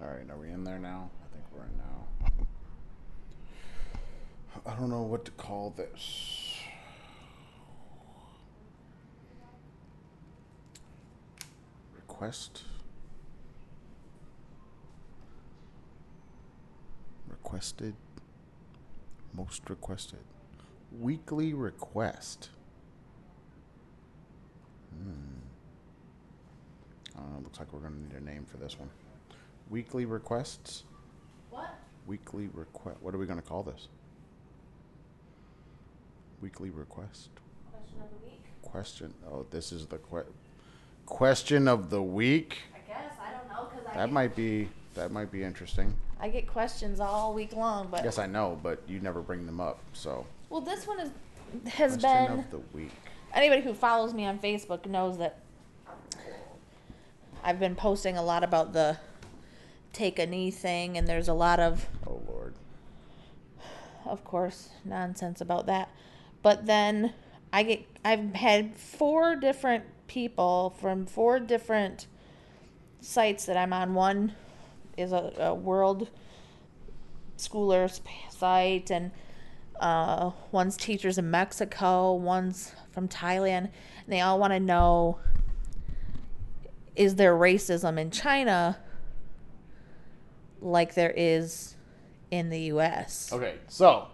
All right, are we in there now? I think we're in now. I don't know what to call this. Request. Requested. Most requested. Weekly request. Hmm. Looks like we're going to need a name for this one. Weekly requests. What? Weekly request. What are we going to call this? Weekly request. Question of the week? Question. Oh, this is the que- question of the week. I guess. I don't know because I, That get- might be that might be interesting. I get questions all week long. But Yes, I know, but you never bring them up. So well, this one is has question been of the week. anybody who follows me on Facebook knows that I've been posting a lot about the take a knee thing, and there's a lot of, Oh Lord. of course, nonsense about that. But then I get I've had four different people from four different sites that I'm on. One is a, a world schoolers site, and uh, one's teachers in Mexico, one's from Thailand, and they all want to know is there racism in China like there is in the U.S. Okay, so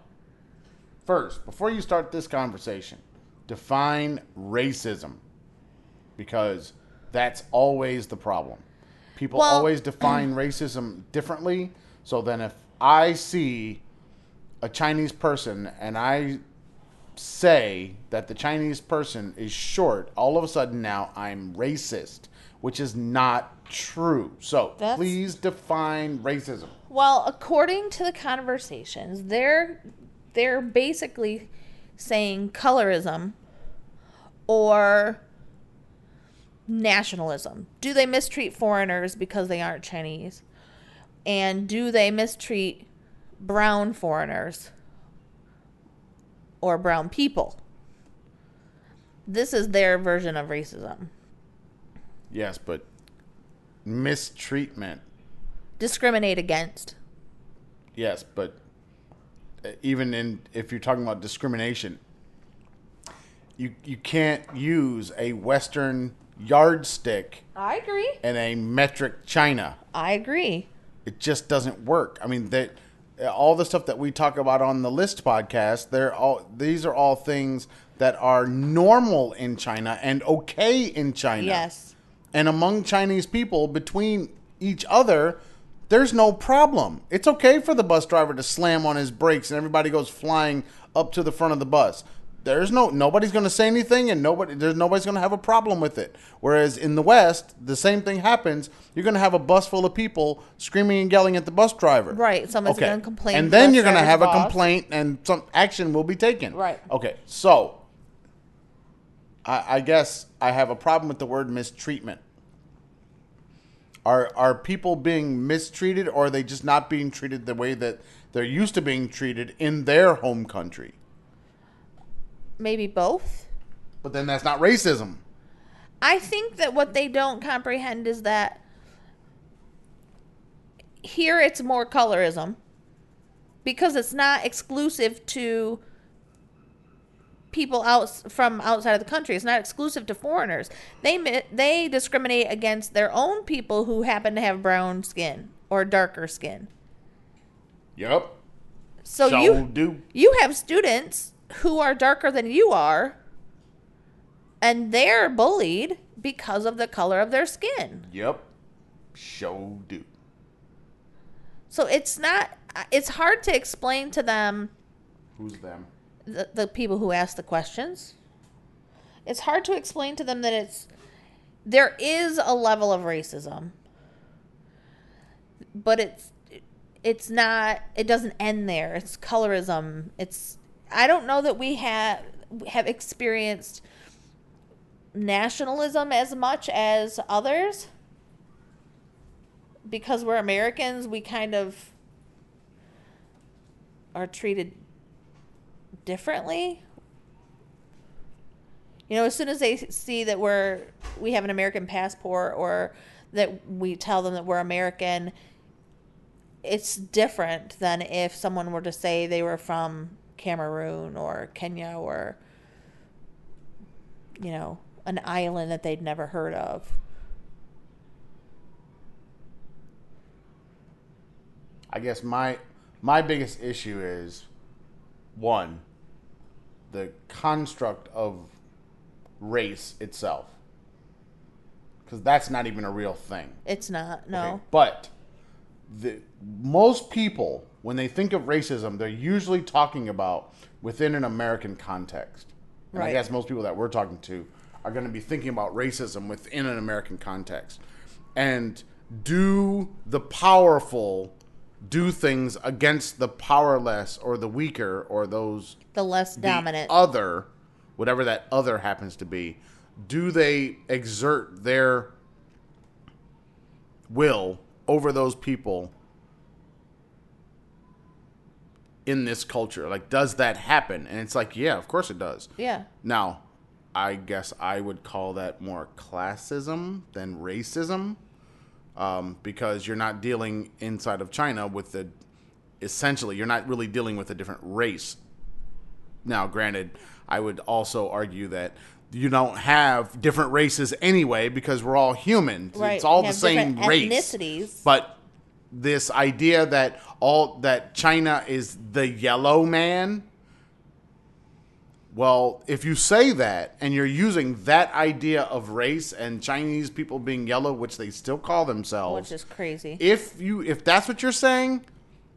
first, before you start this conversation, define racism because that's always the problem. People Well- always define racism differently. So then, if I see a Chinese person and I say that the Chinese person is short, all of a sudden now I'm racist, which is not true. So That's- please define racism. Well, according to the conversations, they're they're basically saying colorism or nationalism. Do they mistreat foreigners because they aren't Chinese? And do they mistreat brown foreigners or brown people? This is their version of racism. Yes, but mistreatment. Discriminate against. Yes, but uh, even in if you're talking about discrimination, you you can't use a Western yardstick I agree. and a metric China. I agree. It just doesn't work. I mean, that all the stuff that we talk about on the list podcast, they're all these are all things that are normal in China and okay in China. Yes. And among Chinese people between each other, there's no problem. It's okay for the bus driver to slam on his brakes and everybody goes flying up to the front of the bus. There's no nobody's going to say anything and nobody there's nobody's going to have a problem with it. Whereas in the West, the same thing happens. You're going to have a bus full of people screaming and yelling at the bus driver. Right, someone's gonna complain And then you're going to have a complaint and some action will be taken. Right. Okay. So I, I guess I have a problem with the word mistreatment. Are are people being mistreated, or are they just not being treated the way that they're used to being treated in their home country? Maybe both. But then that's not racism. I think that what they don't comprehend is that here it's more colorism because it's not exclusive to people out from outside of the country. It's not exclusive to foreigners. They they discriminate against their own people who happen to have brown skin or darker skin. Yep. So So you do. you have students who are darker than you are and they're bullied because of the color of their skin. Yep. Show do. So it's not it's hard to explain to them Who's them? The, the people who ask the questions. It's hard to explain to them that it's there is a level of racism. But it's it's not it doesn't end there. It's colorism. It's I don't know that we have have experienced nationalism as much as others because we're Americans, we kind of are treated differently. You know, as soon as they see that we're we have an American passport or that we tell them that we're American, it's different than if someone were to say they were from Cameroon or Kenya or you know, an island that they'd never heard of. I guess my my biggest issue is one the construct of race itself because that's not even a real thing. It's not. No. Okay, But the most people when they think of racism, they're usually talking about within an American context. And I guess most people that we're talking to are going to be thinking about racism within an American context. And do the powerful do things against the powerless or the weaker or those The less the dominant. other, whatever that other happens to be, do they exert their will over those people in this culture? Like, does that happen? And it's like, yeah, of course it does. yeah. Now, I guess I would call that more classism than racism, um, because you're not dealing inside of China with the essentially you're not really dealing with a different race. Now, granted, I would also argue that you don't have different races anyway because we're all humans. Right. It's all the same race. ethnicities. But this idea that all that China is the yellow man. Well, if you say that and you're using that idea of race and Chinese people being yellow, which they still call themselves, Which is crazy. if you if that's what you're saying,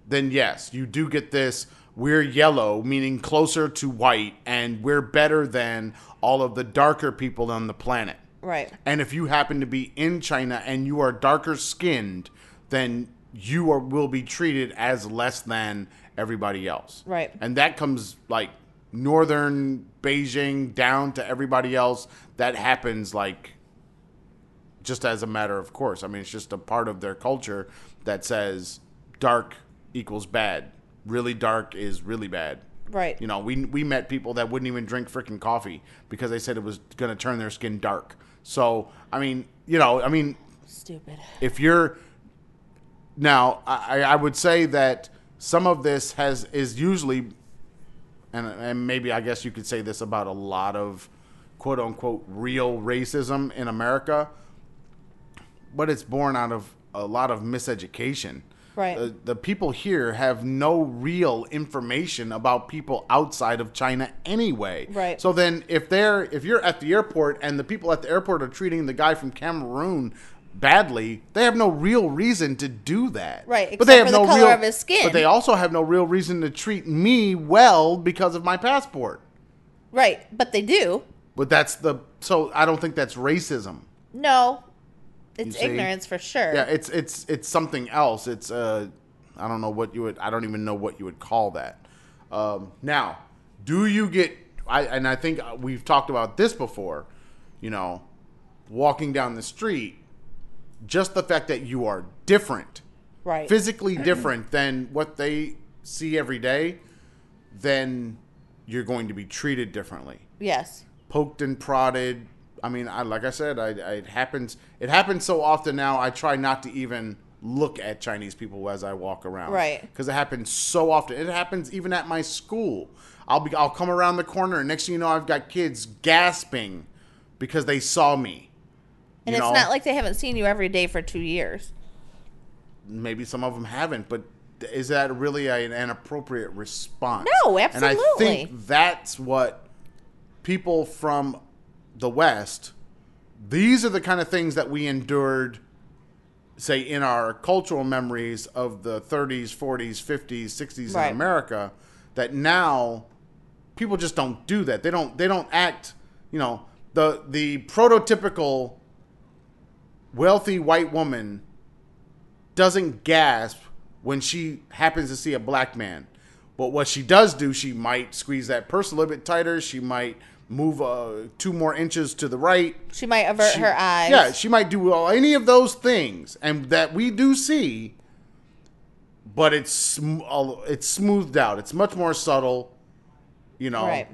then yes, you do get this we're yellow, meaning closer to white, and we're better than all of the darker people on the planet. right. And if you happen to be in China and you are darker skinned, then you are, will be treated as less than everybody else. Right. And that comes like northern Beijing down to everybody else. That happens like just as a matter of course. I mean, it's just a part of their culture that says dark equals bad. Really dark is really bad. Right. You know, we we met people that wouldn't even drink freaking coffee because they said it was going to turn their skin dark. So, I mean, you know, I mean, Stupid. if you're now, I, I would say that some of this has is usually, and and maybe I guess you could say this about a lot of quote unquote real racism in America, but it's born out of a lot of miseducation. Right. The, the people here have no real information about people outside of China anyway. Right. So then if they're if you're at the airport and the people at the airport are treating the guy from Cameroon badly, they have no real reason to do that. Right, But they have no the real of his skin. But they also have no real reason to treat me well because of my passport. Right. But they do. But that's the so I don't think that's racism. No. It's ignorance for sure. Yeah, it's it's it's something else. It's uh, I don't know what you would. I don't even know what you would call that. Um, now, do you get? I and I think we've talked about this before. You know, walking down the street, just the fact that you are different, right. physically different than what they see every day, then you're going to be treated differently yes. poked and prodded. I mean, I like I said, I, I, it happens. It happens so often now. I try not to even look at Chinese people as I walk around, Right. Because it happens so often. It happens even at my school. I'll be, I'll come around the corner, and next thing you know, I've got kids gasping because they saw me. And it's know? not like they haven't seen you every day for two years. maybe some of them haven't, but is that really a, an appropriate response? No, absolutely. And I think that's what people from the West, these are the kind of things that we endured, say, in our cultural memories of the 30s, 40s, 50s, 60s Right. in America, that now people just don't do that. They don't. They don't act. You know, the the prototypical wealthy white woman doesn't gasp when she happens to see a black man. But what she does do, she might squeeze that purse a little bit tighter. She might move uh, two more inches to the right. She might avert She- her eyes. Yeah, she might do all, any of those things, and that we do see. But it's it's smoothed out. It's much more subtle, you know. Right.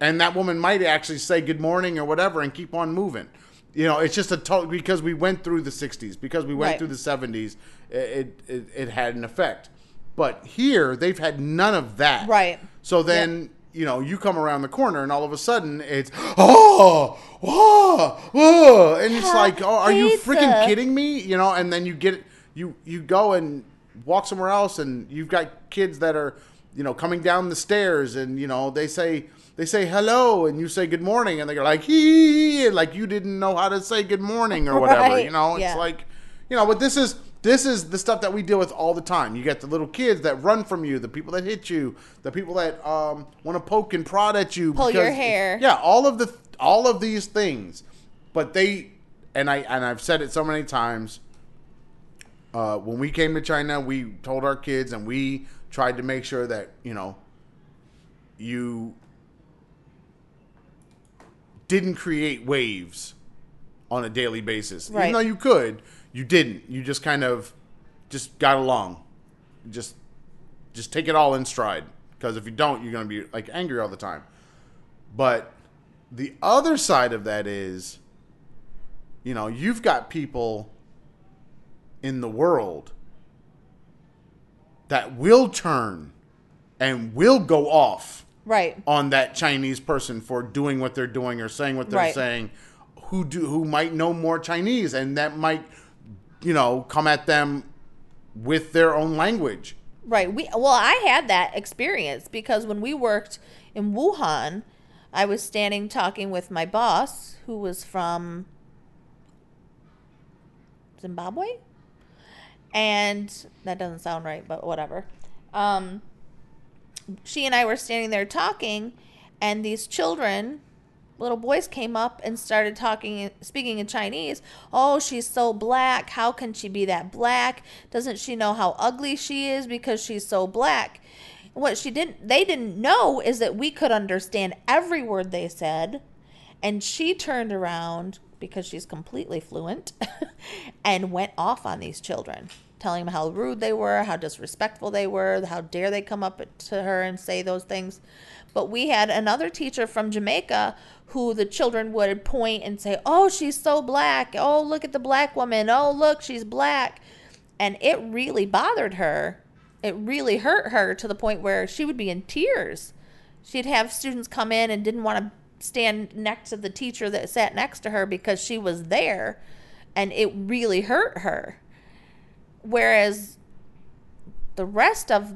And that woman might actually say good morning or whatever and keep on moving. You know, it's just a total because we went through the '60s, because we went Right. through the '70s. It, it it had an effect, but here they've had none of that. Right. So then. You know, you come around the corner, and all of a sudden it's oh, whoa, whoa, and it's Have like, oh, are you freaking kidding me? You know, and then you get you you go and walk somewhere else, and you've got kids that are, you know, coming down the stairs, and you know they say they say hello, and you say good morning, and they're like hee, and like you didn't know how to say good morning or whatever. Right, You know, it's yeah. like, you know, but this is. This is the stuff that we deal with all the time. You get the little kids that run from you, the people that hit you, the people that um, want to poke and prod at you, Pull your hair. Yeah, all of the all of these things, but they and I and I've said it so many times. Uh, when we came to China, we told our kids and we tried to make sure that you know you didn't create waves on a daily basis. Right. Even though you could, you didn't. You just kind of just got along. Just just take it all in stride because if you don't, you're going to be like angry all the time. But the other side of that is you know, you've got people in the world that will turn and will go off Right. on that Chinese person for doing what they're doing or saying what they're Right. saying, who do who might know more Chinese and that might, you know, come at them with their own language. Right. We well, I had that experience because when we worked in Wuhan, I was standing talking with my boss who was from Zimbabwe. And that doesn't sound right, but whatever. Um she and I were standing there talking and these children little boys came up and started talking speaking in chinese. Oh she's so black. How can she be that black? Doesn't she know how ugly she is because she's so black? What she didn't they didn't know is that we could understand every word they said and she turned around because she's completely fluent and went off on these children telling them how rude they were how disrespectful they were how dare they come up to her and say those things but we had another teacher from Jamaica who the children would point and say, Oh, she's so black. Oh, look at the black woman. Oh, look, she's black. And it really bothered her. It really hurt her to the point where she would be in tears. She'd have students come in and didn't want to stand next to the teacher that sat next to her because she was there. And it really hurt her. Whereas the rest of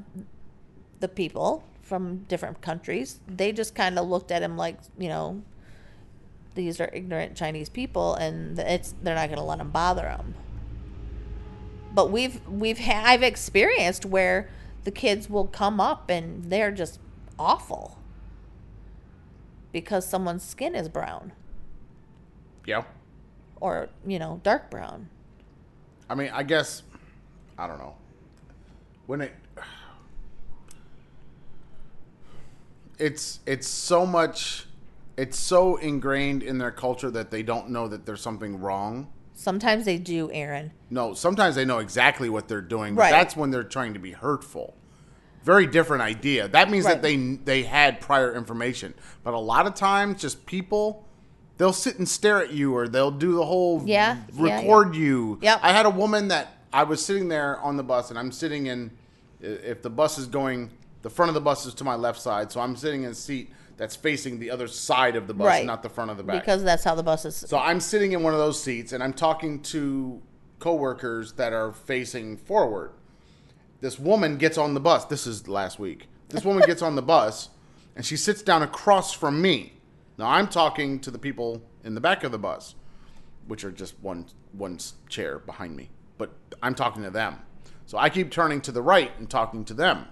the people from different countries, they just kind of looked at him like, you know, these are ignorant Chinese people, and it's they're not going to let them bother them. But we've we've ha- I've experienced where the kids will come up and they're just awful because someone's skin is brown Yeah. or you know dark brown. I mean, I guess I don't know. When it it's it's so much it's so ingrained in their culture that they don't know that there's something wrong. Sometimes they do, Aaron. No, sometimes they know exactly what they're doing, but Right. that's when they're trying to be hurtful. Very different idea. That means Right. that they they had prior information. But a lot of times just people they'll sit and stare at you or they'll do the whole Yeah, yeah, record you. Yep. I had a woman that I was sitting there on the bus and I'm sitting in if the bus is going the front of the bus is to my left side, so I'm sitting in a seat that's facing the other side of the bus, Right. not the front of the back. Because that's how the bus is. So I'm sitting in one of those seats and I'm talking to coworkers that are facing forward. This woman gets on the bus. This is last week. This woman gets on the bus and she sits down across from me. Now I'm talking to the people in the back of the bus, which are just one one chair behind me, but I'm talking to them. So I keep turning to the right and talking to them.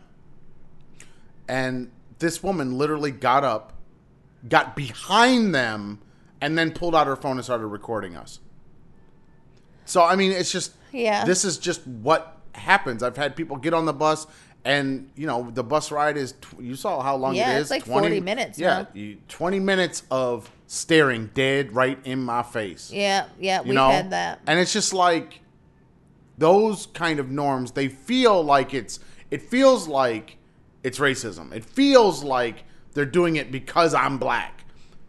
And this woman literally got up, got behind them, and then pulled out her phone and started recording us. So I mean, it's just Yeah. This is just what happens. I've had people get on the bus, and you know the bus ride is. Tw- you saw how long Yeah, it it's is. like 40 minutes Yeah, you, twenty minutes of staring dead right in my face yeah, yeah, you we've know had that. and it's just like those kind of norms they feel like it's it feels like it's racism it feels like they're doing it because i'm black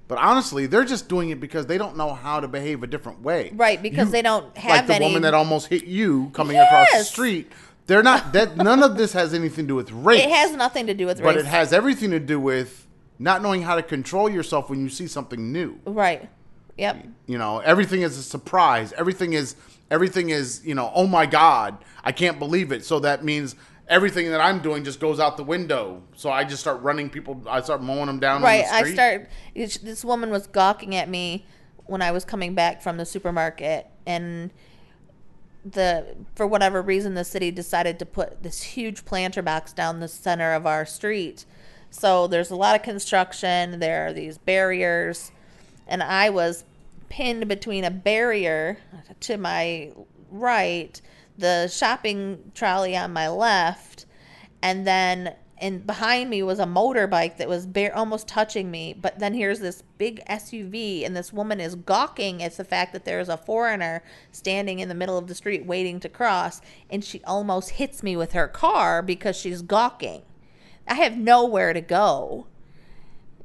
But honestly, they're just doing it because they don't know how to behave a different way. Right, because they don't have like the any- woman that almost hit you coming across the street. They're not that. None of this has anything to do with race. It has nothing to do with but race. But it has everything to do with not knowing how to control yourself when you see something new. right. Yep. You know, everything is a surprise. Everything is everything is, you know, oh my god, I can't believe it. So that means everything that I'm doing just goes out the window. So I just start running people I start mowing them down Right. the I start. This woman was gawking at me when I was coming back from the supermarket, and the for whatever reason the city decided to put this huge planter box down the center of our street. So there's a lot of construction. There are these barriers, and I was pinned between a barrier to my right, the shopping trolley on my left, and then and behind me was a motorbike that was bare almost touching me. But then here's this big SUV and this woman is gawking at the fact that there's a foreigner standing in the middle of the street waiting to cross and she almost hits me with her car because she's gawking. I have nowhere to go.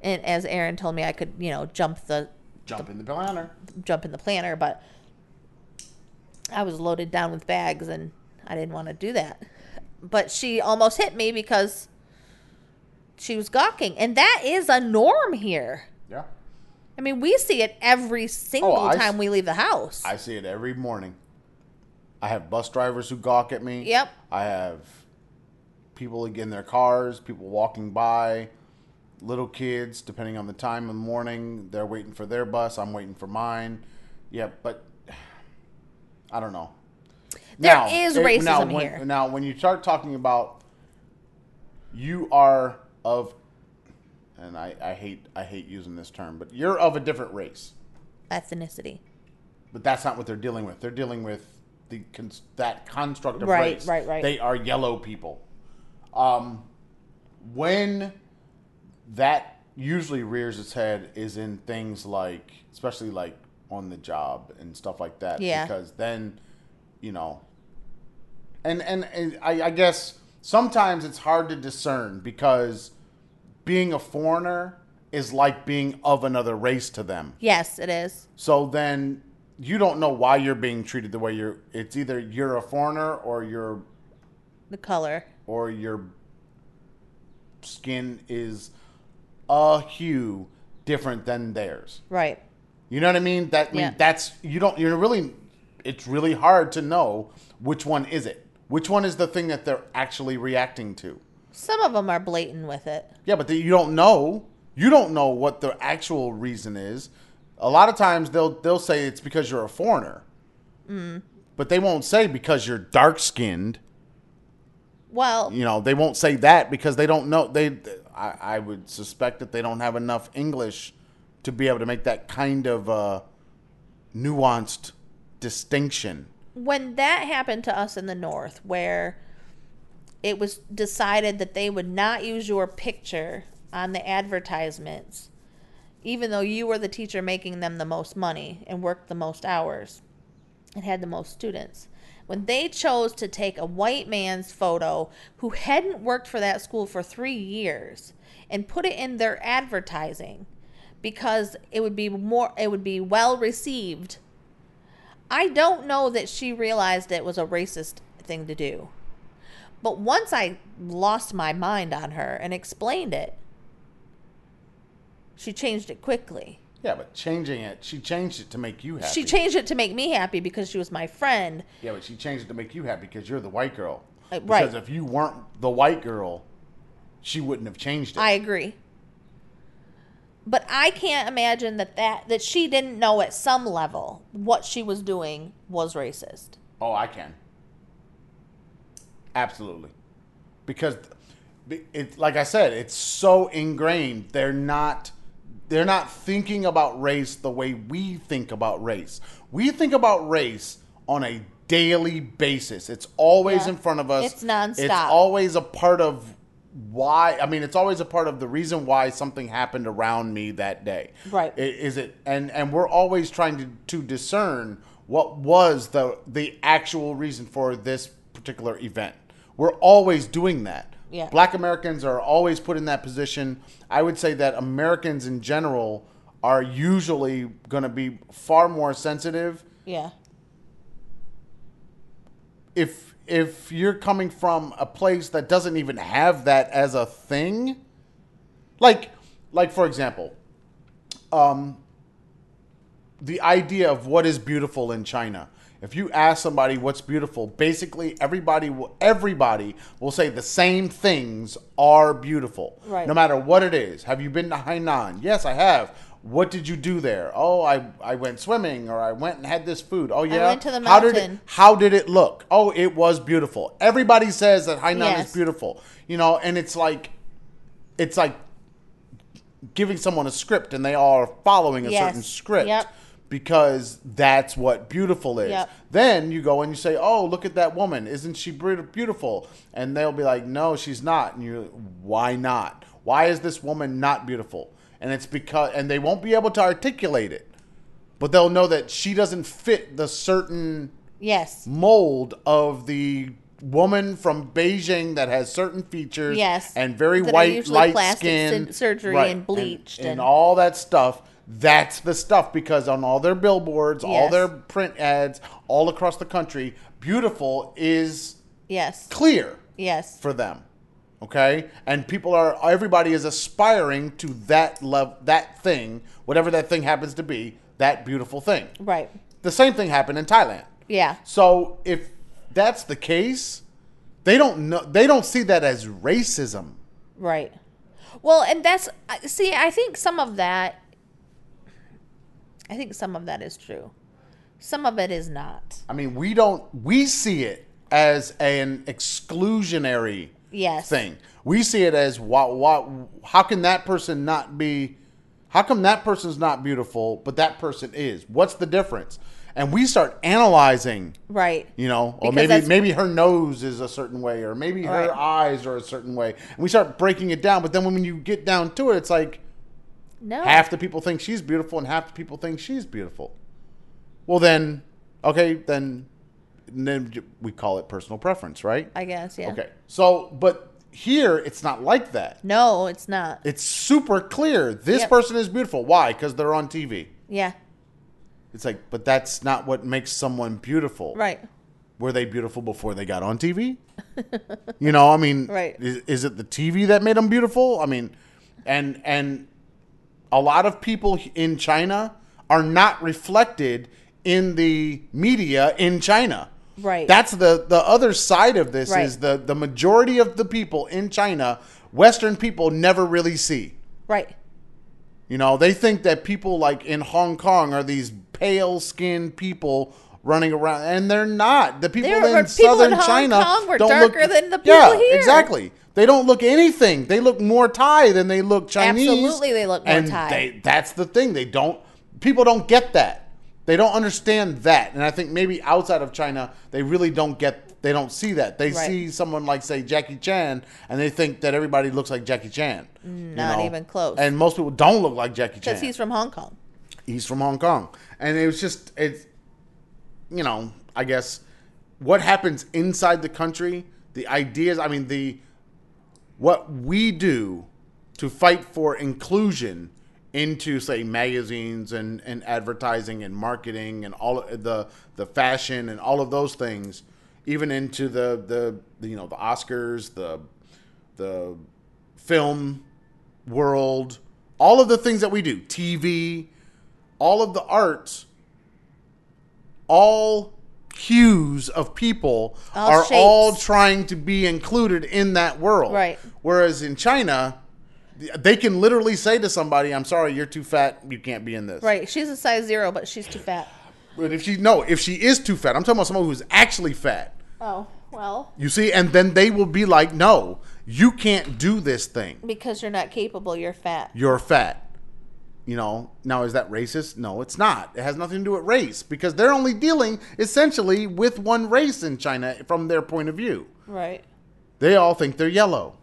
And as Aaron told me I could you know jump the Jump in the planner. jump in the planter, but I was loaded down with bags and I didn't want to do that. But she almost hit me because she was gawking. And that is a norm here. Yeah. I mean, we see it every single Oh, I s- time we leave the house. I see it every morning. I have bus drivers who gawk at me. Yep. I have people in their cars, people walking by, little kids, depending on the time of the morning, they're waiting for their bus, I'm waiting for mine. Yeah, but I don't know. There is it- racism when, here. Now, when you start talking about you are of, and I, I hate I hate using this term, but you're of a different race. Ethnicity. But that's not what they're dealing with. They're dealing with the that construct of Right, race. right, right. They are yellow people. Um, when that usually rears its head is in things like, especially like on the job and stuff like that. Yeah. Because then, you know, and and, and I, I guess sometimes it's hard to discern because being a foreigner is like being of another race to them. Yes, it is. So then you don't know why you're being treated the way you're. It's either you're a foreigner or you're The color. or your skin is a hue different than theirs. Right. You know what I mean? That mean Yeah. that's you don't. You're really. It's really hard to know which one is it. Which one is the thing that they're actually reacting to? Some of them are blatant with it. Yeah, but the, you don't know. You don't know what the actual reason is. A lot of times they'll they'll say it's because you're a foreigner, mm. but they won't say because you're dark skinned. Well, You know, they won't say that because they don't know. They, I, I would suspect that they don't have enough English to be able to make that kind of uh, nuanced distinction. when that happened to us in the north where it was decided that they would not use your picture on the advertisements even though you were the teacher making them the most money and worked the most hours and had the most students when they chose to take a white man's photo who hadn't worked for that school for 3 years and put it in their advertising because it would be more it would be well received I don't know that she realized it was a racist thing to do. But once I lost my mind on her and explained it, she changed it quickly. Yeah, but changing it, she changed it to make you happy. She changed it to make me happy because she was my friend. Yeah, but she changed it to make you happy because you're the white girl. Uh, right. Because if you weren't the white girl, she wouldn't have changed it. I agree. But I can't imagine that, that that she didn't know at some level what she was doing was racist. oh, I can. Absolutely. Because it's like I said, it's so ingrained. They're not they're not thinking about race the way we think about race. We think about race on a daily basis. It's always Yeah. in front of us. It's nonstop. It's always a part of why I mean it's always a part of the reason why something happened around me that day. Right. Is it and and we're always trying to to discern what was the the actual reason for this particular event. We're always doing that. Yeah. Black Americans are always put in that position. I would say that Americans in general are usually going to be far more sensitive Yeah. if if you're coming from a place that doesn't even have that as a thing like like for example um the idea of what is beautiful in China if you ask somebody what's beautiful basically everybody will everybody will say the same things are beautiful Right. no matter what it is have you been to Hainan yes I have what did you do there? Oh, I, I went swimming, or I went and had this food. Oh yeah, I went to the How did it, mountain. how did it look? Oh, it was beautiful. Everybody says that Hainan Yes. is beautiful, you know, and it's like, it's like giving someone a script and they are following a Yes. certain script Yep. Because that's what beautiful is. Yep. Then you go and you say, "Oh, look at that woman! Isn't she beautiful?" And they'll be like, "No, she's not." And you, why not? Why is this woman not beautiful? And it's because, and they won't be able to articulate it, but they'll know that she doesn't fit the certain Yes. mold of the woman from Beijing that has certain features Yes. and very That white, light plastic skin, sur- surgery and bleached and, and- all that stuff. That's the stuff because on all their billboards, all their print ads, all across the country, beautiful is Yes. clear Yes. for them. Okay, and people are everybody is aspiring to that love that thing, whatever that thing happens to be, that beautiful thing. Right. The same thing happened in Thailand. Yeah. So if that's the case, they don't know they don't see that as racism. Right. Well, and that's uh, see, I think some of that I think some of that is true. Some of it is not. I mean, we don't we see it as an exclusionary Yes. thing. We see it as what what how can that person not be how come that person's not beautiful but that person is? What's the difference? And we start analyzing Right. You know, or Because maybe maybe her nose is a certain way, or maybe her eyes are a certain way, and we start breaking it down. But then when you get down to it, it's like No. half the people think she's beautiful, and half the people think she's beautiful. Well, then, okay, then, then we call it personal preference, right? I guess, yeah. Okay, so but here it's not like that. No, it's not. It's super clear. This Yep. person is beautiful. Why? Because they're on TV. Yeah. It's like, but that's not what makes someone beautiful. Right. were they beautiful before they got on TV? you know, I mean, Right. is, is it the TV that made them beautiful? I mean, and and a lot of people in China are not reflected in the media in China. Right. That's the the other side of this Right. is the the majority of the people in China, Western people never really see. Right. You know, they think that people like in Hong Kong are these pale skinned people running around, and they're not. The people in people southern in Hong China Kong were don't darker look, than the people yeah, here. exactly. They don't look anything. They look more Thai than they look Chinese. Absolutely, they look more and Thai. They, that's the thing. They don't. People don't get that. They don't understand that. And I think maybe outside of China, they really don't get. They don't see that. They Right. see someone like say Jackie Chan, and they think that everybody looks like Jackie Chan. Mm, you Not even close. And most people don't look like Jackie Chan Because he's from Hong Kong. he's from Hong Kong, and it was just it's, you know, I guess what happens inside the country, the ideas. I mean, the what we do to fight for inclusion into say magazines and, and advertising and marketing and all the the fashion and all of those things even into the the, the you know the Oscars the the film world all of the things that we do TV all of the arts all hues of people All are all trying to be included in that world Right. whereas in China they can literally say to somebody I'm sorry you're too fat you can't be in this Right. She's a size zero, but she's too fat. but if she no if she is too fat I'm talking about someone who's actually fat Oh, well, you see and then they will be like no you can't do this thing because you're not capable, you're fat. you're fat. You know, now is that racist? No, it's not. It has nothing to do with race because they're only dealing essentially with one race in China from their point of view. Right. They all think they're yellow.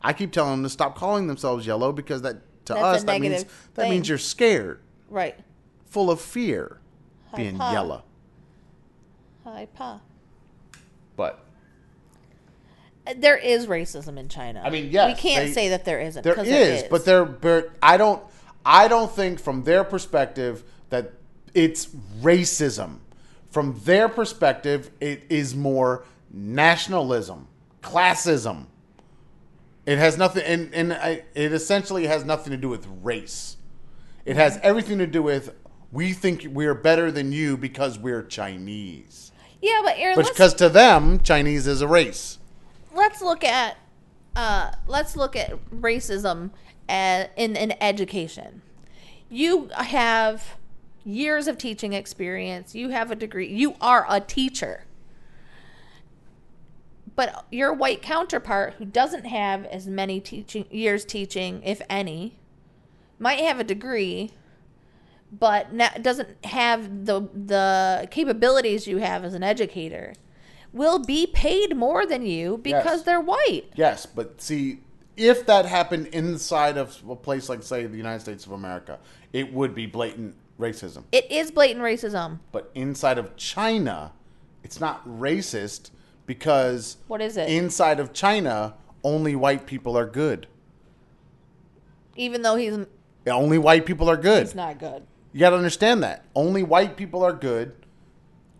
I keep telling them to stop calling themselves yellow because that to That's us that means negative that means you're scared, Right. full of fear, being pa. yellow. Hi, Pa. But uh, There is racism in China. I mean, yes, we can't they- say that there isn't. There is, is, but there, but I don't. I don't think from their perspective that it's racism. From their perspective, it is more nationalism, classism. It has nothing, and, and I, it essentially has nothing to do with race. It has everything to do with we think we're better than you because we're Chinese. Yeah, but Aaron, because to them, Chinese is a race. let's look at uh, let's look at racism in in education. You have years of teaching experience. You have a degree. You are a teacher. But your white counterpart, who doesn't have as many teaching years teaching, if any, might have a degree, but na doesn't have the the capabilities you have as an educator, will be paid more than you because Yes. they're white. Yes, but see, if that happened inside of a place like, say, the United States of America, it would be blatant racism. It is blatant racism. But inside of China, it's not racist because What is it? inside of China, only white people are good. Even though he's Only white people are good. it's not good. You got to understand that. Only white people are good.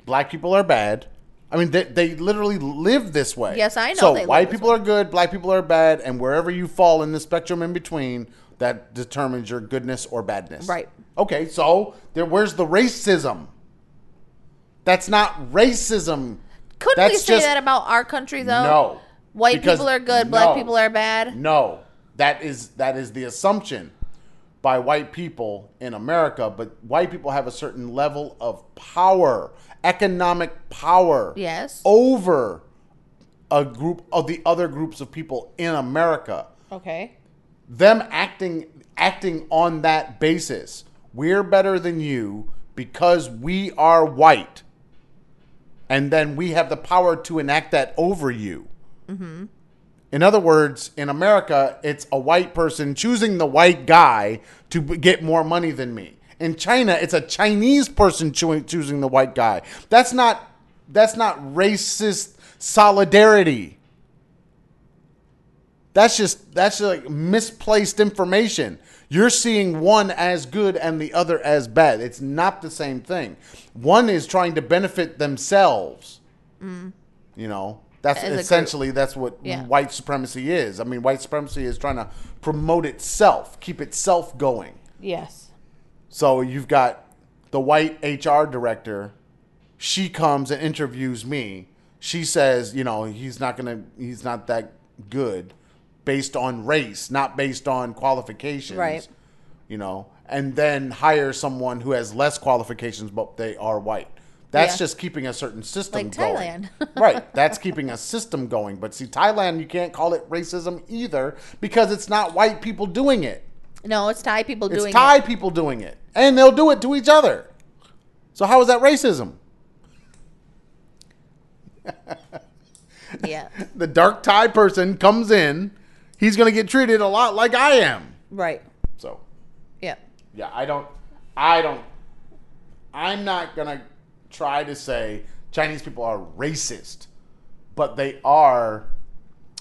Black people are bad. I mean, they, they literally live this way. Yes, I know So they live white this people are good, black people are bad, and wherever you fall in the spectrum in between, that determines your goodness or badness. Right. Okay, so there. Where's the racism? That's not racism. Couldn't we That's say just- that about our country though? No. White Because- people are good, black no. people are bad. No, that is that is the assumption by white people in America. But white people have a certain level of power, economic power, Yes. over a group of the other groups of people in America. Okay. Them acting acting on that basis, we're better than you because we are white, and then we have the power to enact that over you. Mm-hmm. In other words, in America, it's a white person choosing the white guy to get more money than me. In China, it's a Chinese person choo- choosing the white guy. That's not that's not racist solidarity. That's just that's just like misplaced information. You're seeing one as good and the other as bad. It's not the same thing. One is trying to benefit themselves. Mm. You know, that's As essentially that's what Yeah. white supremacy is. I mean, white supremacy is trying to promote itself, keep itself going. Yes. So you've got the white HR director. She comes and interviews me. She says, you know, he's not gonna, he's not that good, based on race, not based on qualifications. Right. You know, and then hire someone who has less qualifications, but they are white. That's Yeah. just keeping a certain system Like going. Thailand. right. That's keeping a system going. But see, Thailand, you can't call it racism either because it's not white people doing it. No, it's Thai people It's doing Thai it. Thai people doing it, and they'll do it to each other. So how is that racism? Yeah. The dark Thai person comes in, he's going to get treated a lot like I am. Right. So Yeah. yeah, I don't, I don't, I'm not going to try to say Chinese people are racist, but they are.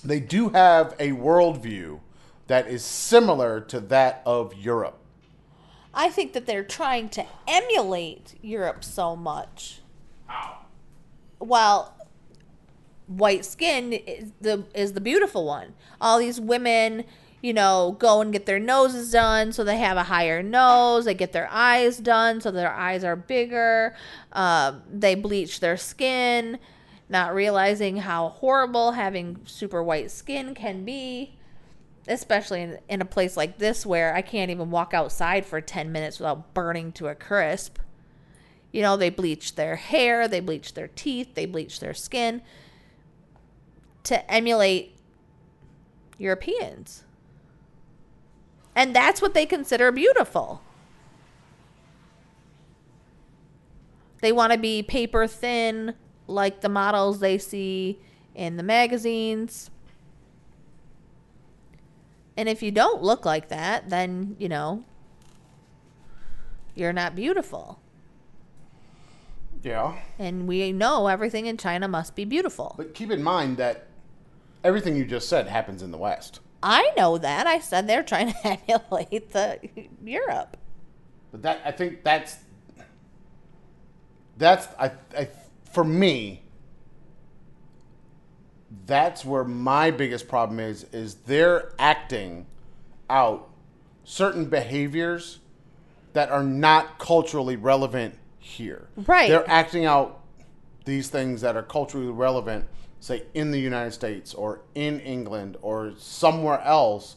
They do have a worldview that is similar to that of Europe. I think that they're trying to emulate Europe so much. While white skin is the is the beautiful one. All these women, you know, go and get their noses done so they have a higher nose. They get their eyes done so their eyes are bigger. Um, they bleach their skin, not realizing how horrible having super white skin can be especially in, in a place like this where I can't even walk outside for 10 minutes without burning to a crisp. You know, they bleach their hair, they bleach their teeth, they bleach their skin to emulate Europeans. And that's what they consider beautiful. They want to be paper thin like the models they see in the magazines. And if you don't look like that, then, you know, you're not beautiful. Yeah. And we know everything in China must be beautiful. But keep in mind that everything you just said happens in the West. I know that. I said they're trying to emulate the Europe. But that I think that's that's I, I for me that's where my biggest problem is is they're acting out certain behaviors that are not culturally relevant here. Right. They're acting out these things that are culturally relevant, say in the United States or in England or somewhere else,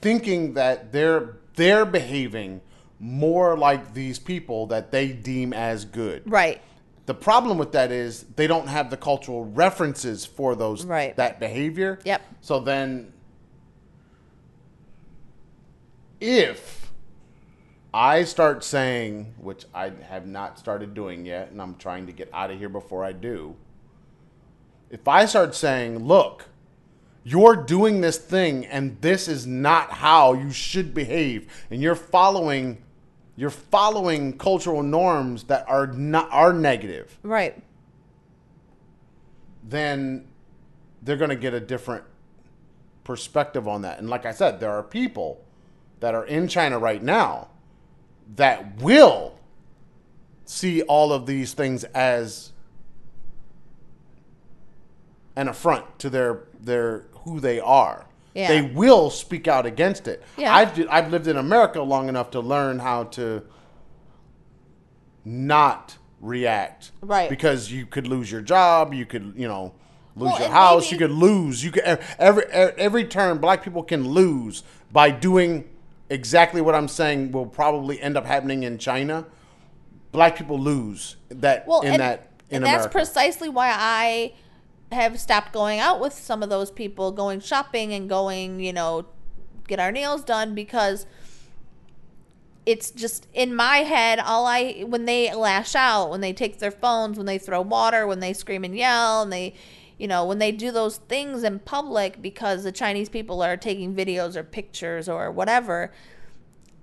thinking that they're they're behaving more like these people that they deem as good. Right. The problem with that is they don't have the cultural references for those Right. that behavior. Yep. So then if I start saying, which I have not started doing yet, and I'm trying to get out of here before I do, if I start saying, look, you're doing this thing and this is not how you should behave, and you're following you're following cultural norms that are not are negative, Right. then they're going to get a different perspective on that. And like I said, there are people that are in China right now that will see all of these things as an affront to their their who they are. Yeah. They will speak out against it. Yeah. I've I've lived in America long enough to learn how to not react. Right. Because you could lose your job, you could, you know, lose Well, your house, maybe- you could lose. You could every every turn black people can lose by doing exactly what I'm saying will probably end up happening in China. Black people lose that Well, in and, that in and America. that's precisely why I have stopped going out with some of those people, going shopping and going, you know, get our nails done because it's just in my head all I when they lash out, when they take their phones, when they throw water, when they scream and yell, and they you know, when they do those things in public because the Chinese people are taking videos or pictures or whatever,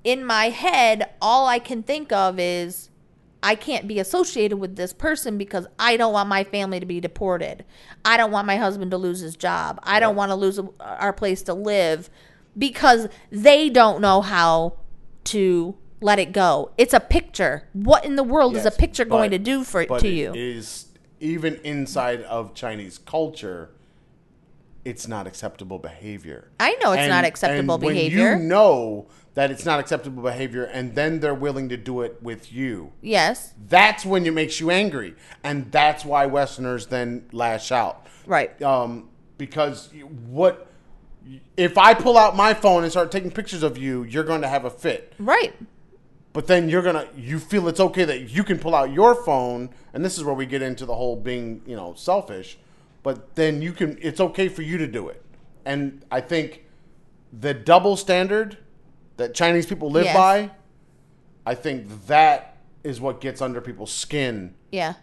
in my head, all I can think of is I can't be associated with this person because I don't want my family to be deported. I don't want my husband to lose his job. I don't want to lose our place to live because they don't know how to let it go. It's a picture. What in the world is a picture going to do for but to it you? Is even inside of Chinese culture, it's not acceptable behavior. I know it's not acceptable and when behavior. you know that it's not acceptable behavior, and then they're willing to do it with you. yes. That's when it makes you angry, and that's why Westerners then lash out. Right. Um, because what if I pull out my phone and start taking pictures of you? You're going to have a fit Right. but then you're gonna you feel it's okay that you can pull out your phone and this is where we get into the whole being you know selfish but then you can it's okay for you to do it and i think the double standard that chinese people live Yes. by i think that is what gets under people's skin Yeah.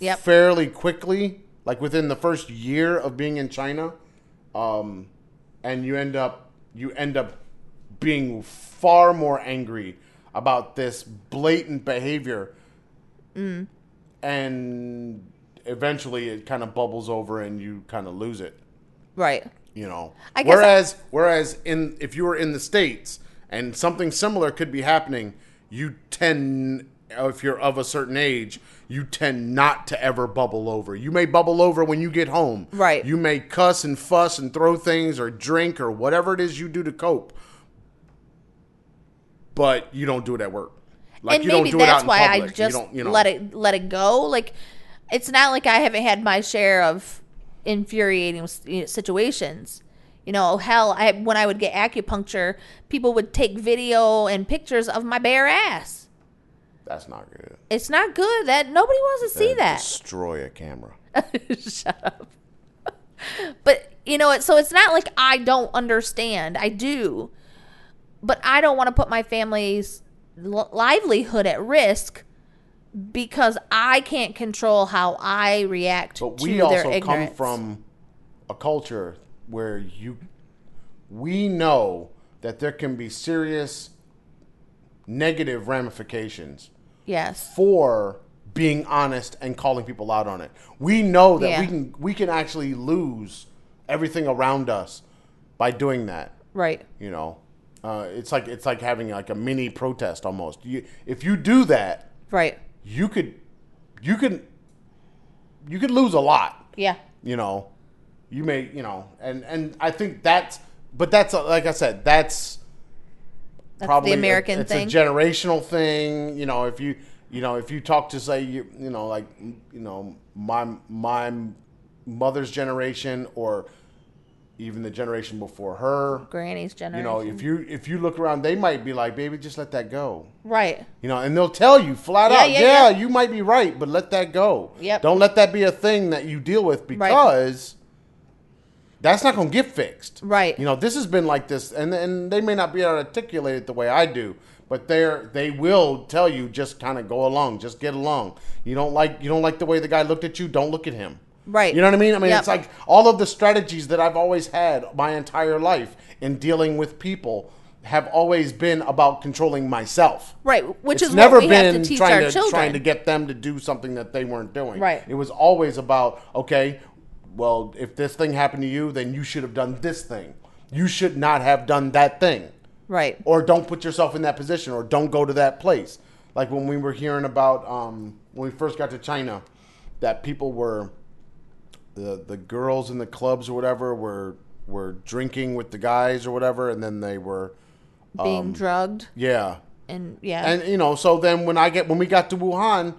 Yep. fairly quickly, like within the first year of being in China, um, and you end up you end up being far more angry about this blatant behavior, Mm. and eventually it kind of bubbles over and you kind of lose it Right. You know. I guess I- whereas whereas in if you were in the states and something similar could be happening, you tend if you're of a certain age, you tend not to ever bubble over. You may bubble over when you get home. Right. You may cuss and fuss and throw things or drink or whatever it is you do to cope. But you don't do it at work. Like and you don't maybe do it out that's in why public. I You just don't, you know. let it let it go. Like it's not like I haven't had my share of infuriating you know, situations. You know, hell, I when I would get acupuncture, people would take video and pictures of my bare ass. That's not good. It's not good. That nobody wants to see that. Destroy a camera. Shut up. but you know what? So it's not like I don't understand. I do, but I don't want to put my family's livelihood at risk because I can't control how I react to. But to we their also ignorance. come from a culture where you we know that there can be serious negative ramifications yes, for being honest and calling people out on it. We know that Yeah. we can we can actually lose everything around us by doing that. Right. You know, uh, it's like it's like having like a mini protest almost. You, if you do that, Right. You could, you could, you could lose a lot. Yeah. You know, you may, you know, and and I think that's, but that's like I said, that's That's probably the a- American it's thing. a generational thing. You know, if you you know if you talk to say you you know like you know my my mother's generation or even the generation before her. Granny's generation. You know, if you if you look around, they might be like, "Baby, just let that go." right. You know, and they'll tell you flat Yeah, out, yeah, yeah, yeah. you might be right, but let that go. Yep. Don't let that be a thing that you deal with because that's not going to get fixed. Right. You know, this has been like this, and and they may not be able to articulate it the way I do, but they're they will tell you just kind of go along, just get along. You don't like you don't like the way the guy looked at you, don't look at him. Right. You know what I mean? I mean, Yep. it's like all of the strategies that I've always had my entire life in dealing with people have always been about controlling myself Right. Which it's is never been have to teach trying to children. trying to get them to do something that they weren't doing. Right. It was always about okay, well, if this thing happened to you, then you should have done this thing. You should not have done that thing, right. or don't put yourself in that position, or don't go to that place. Like when we were hearing about um, when we first got to China, that people were the the girls in the clubs or whatever were were drinking with the guys or whatever, and then they were Being um, drugged yeah and yeah. and you know, so then when I get when we got to Wuhan,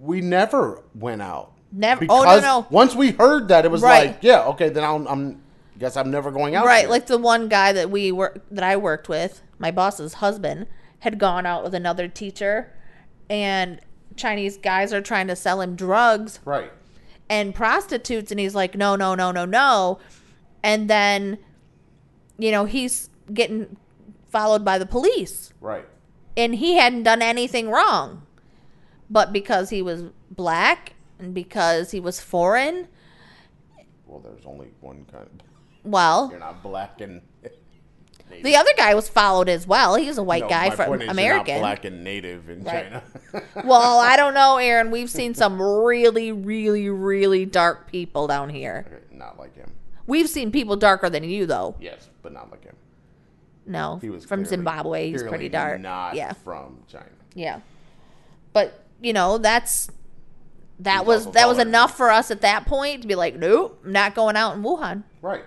we never went out. Never- oh, no, no. Once we heard that, it was Right. like, yeah, okay, then I'll, I'm guess I'm never going out. right. here. Like the one guy that we work that I worked with, my boss's husband, had gone out with another teacher, and Chinese guys are trying to sell him drugs right, and prostitutes and he's like no no no no no and then you know he's getting followed by the police right, and he hadn't done anything wrong but because he was black and because he was foreign well, there's only one kind. well You're not black and. The other guy was followed as well he's a white No, guy my from american black and native in Right. China. well i don't know aaron we've seen some really really really dark people down here Okay, not like him. we've seen people darker than you though Yes, but not like him. no He was from clearly- zimbabwe he's pretty dark Not yeah from China. Yeah. But, you know, that's that He's was that was enough for us at that point to be like, nope, I'm not going out in Wuhan. Right,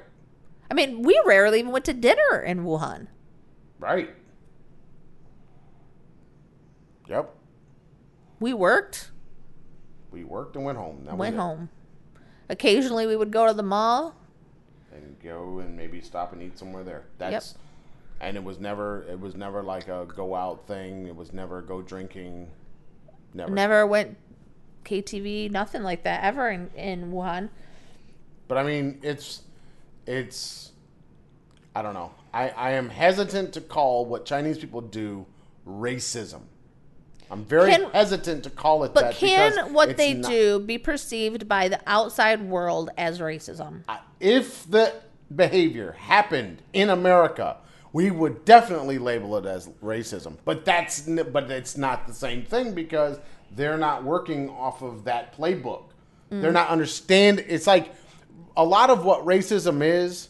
I mean, we rarely even went to dinner in Wuhan. right. Yep. We worked, We worked and went home. That went home. Occasionally we would go to the mall. and go and maybe stop and eat somewhere there. That's and it was never it was never like a go out thing. It was never go drinking. Never. Never went KTV, nothing like that ever in, in Wuhan. But I mean, it's it's I don't know. I I am hesitant to call what Chinese people do racism. I'm very Can- hesitant to call it But that. can what they not- do be perceived by the outside world as racism? if the behavior happened in America, we would definitely label it as racism. But that's but it's not the same thing because they're not working off of that playbook. They're mm. not understand. It's like a lot of what racism is.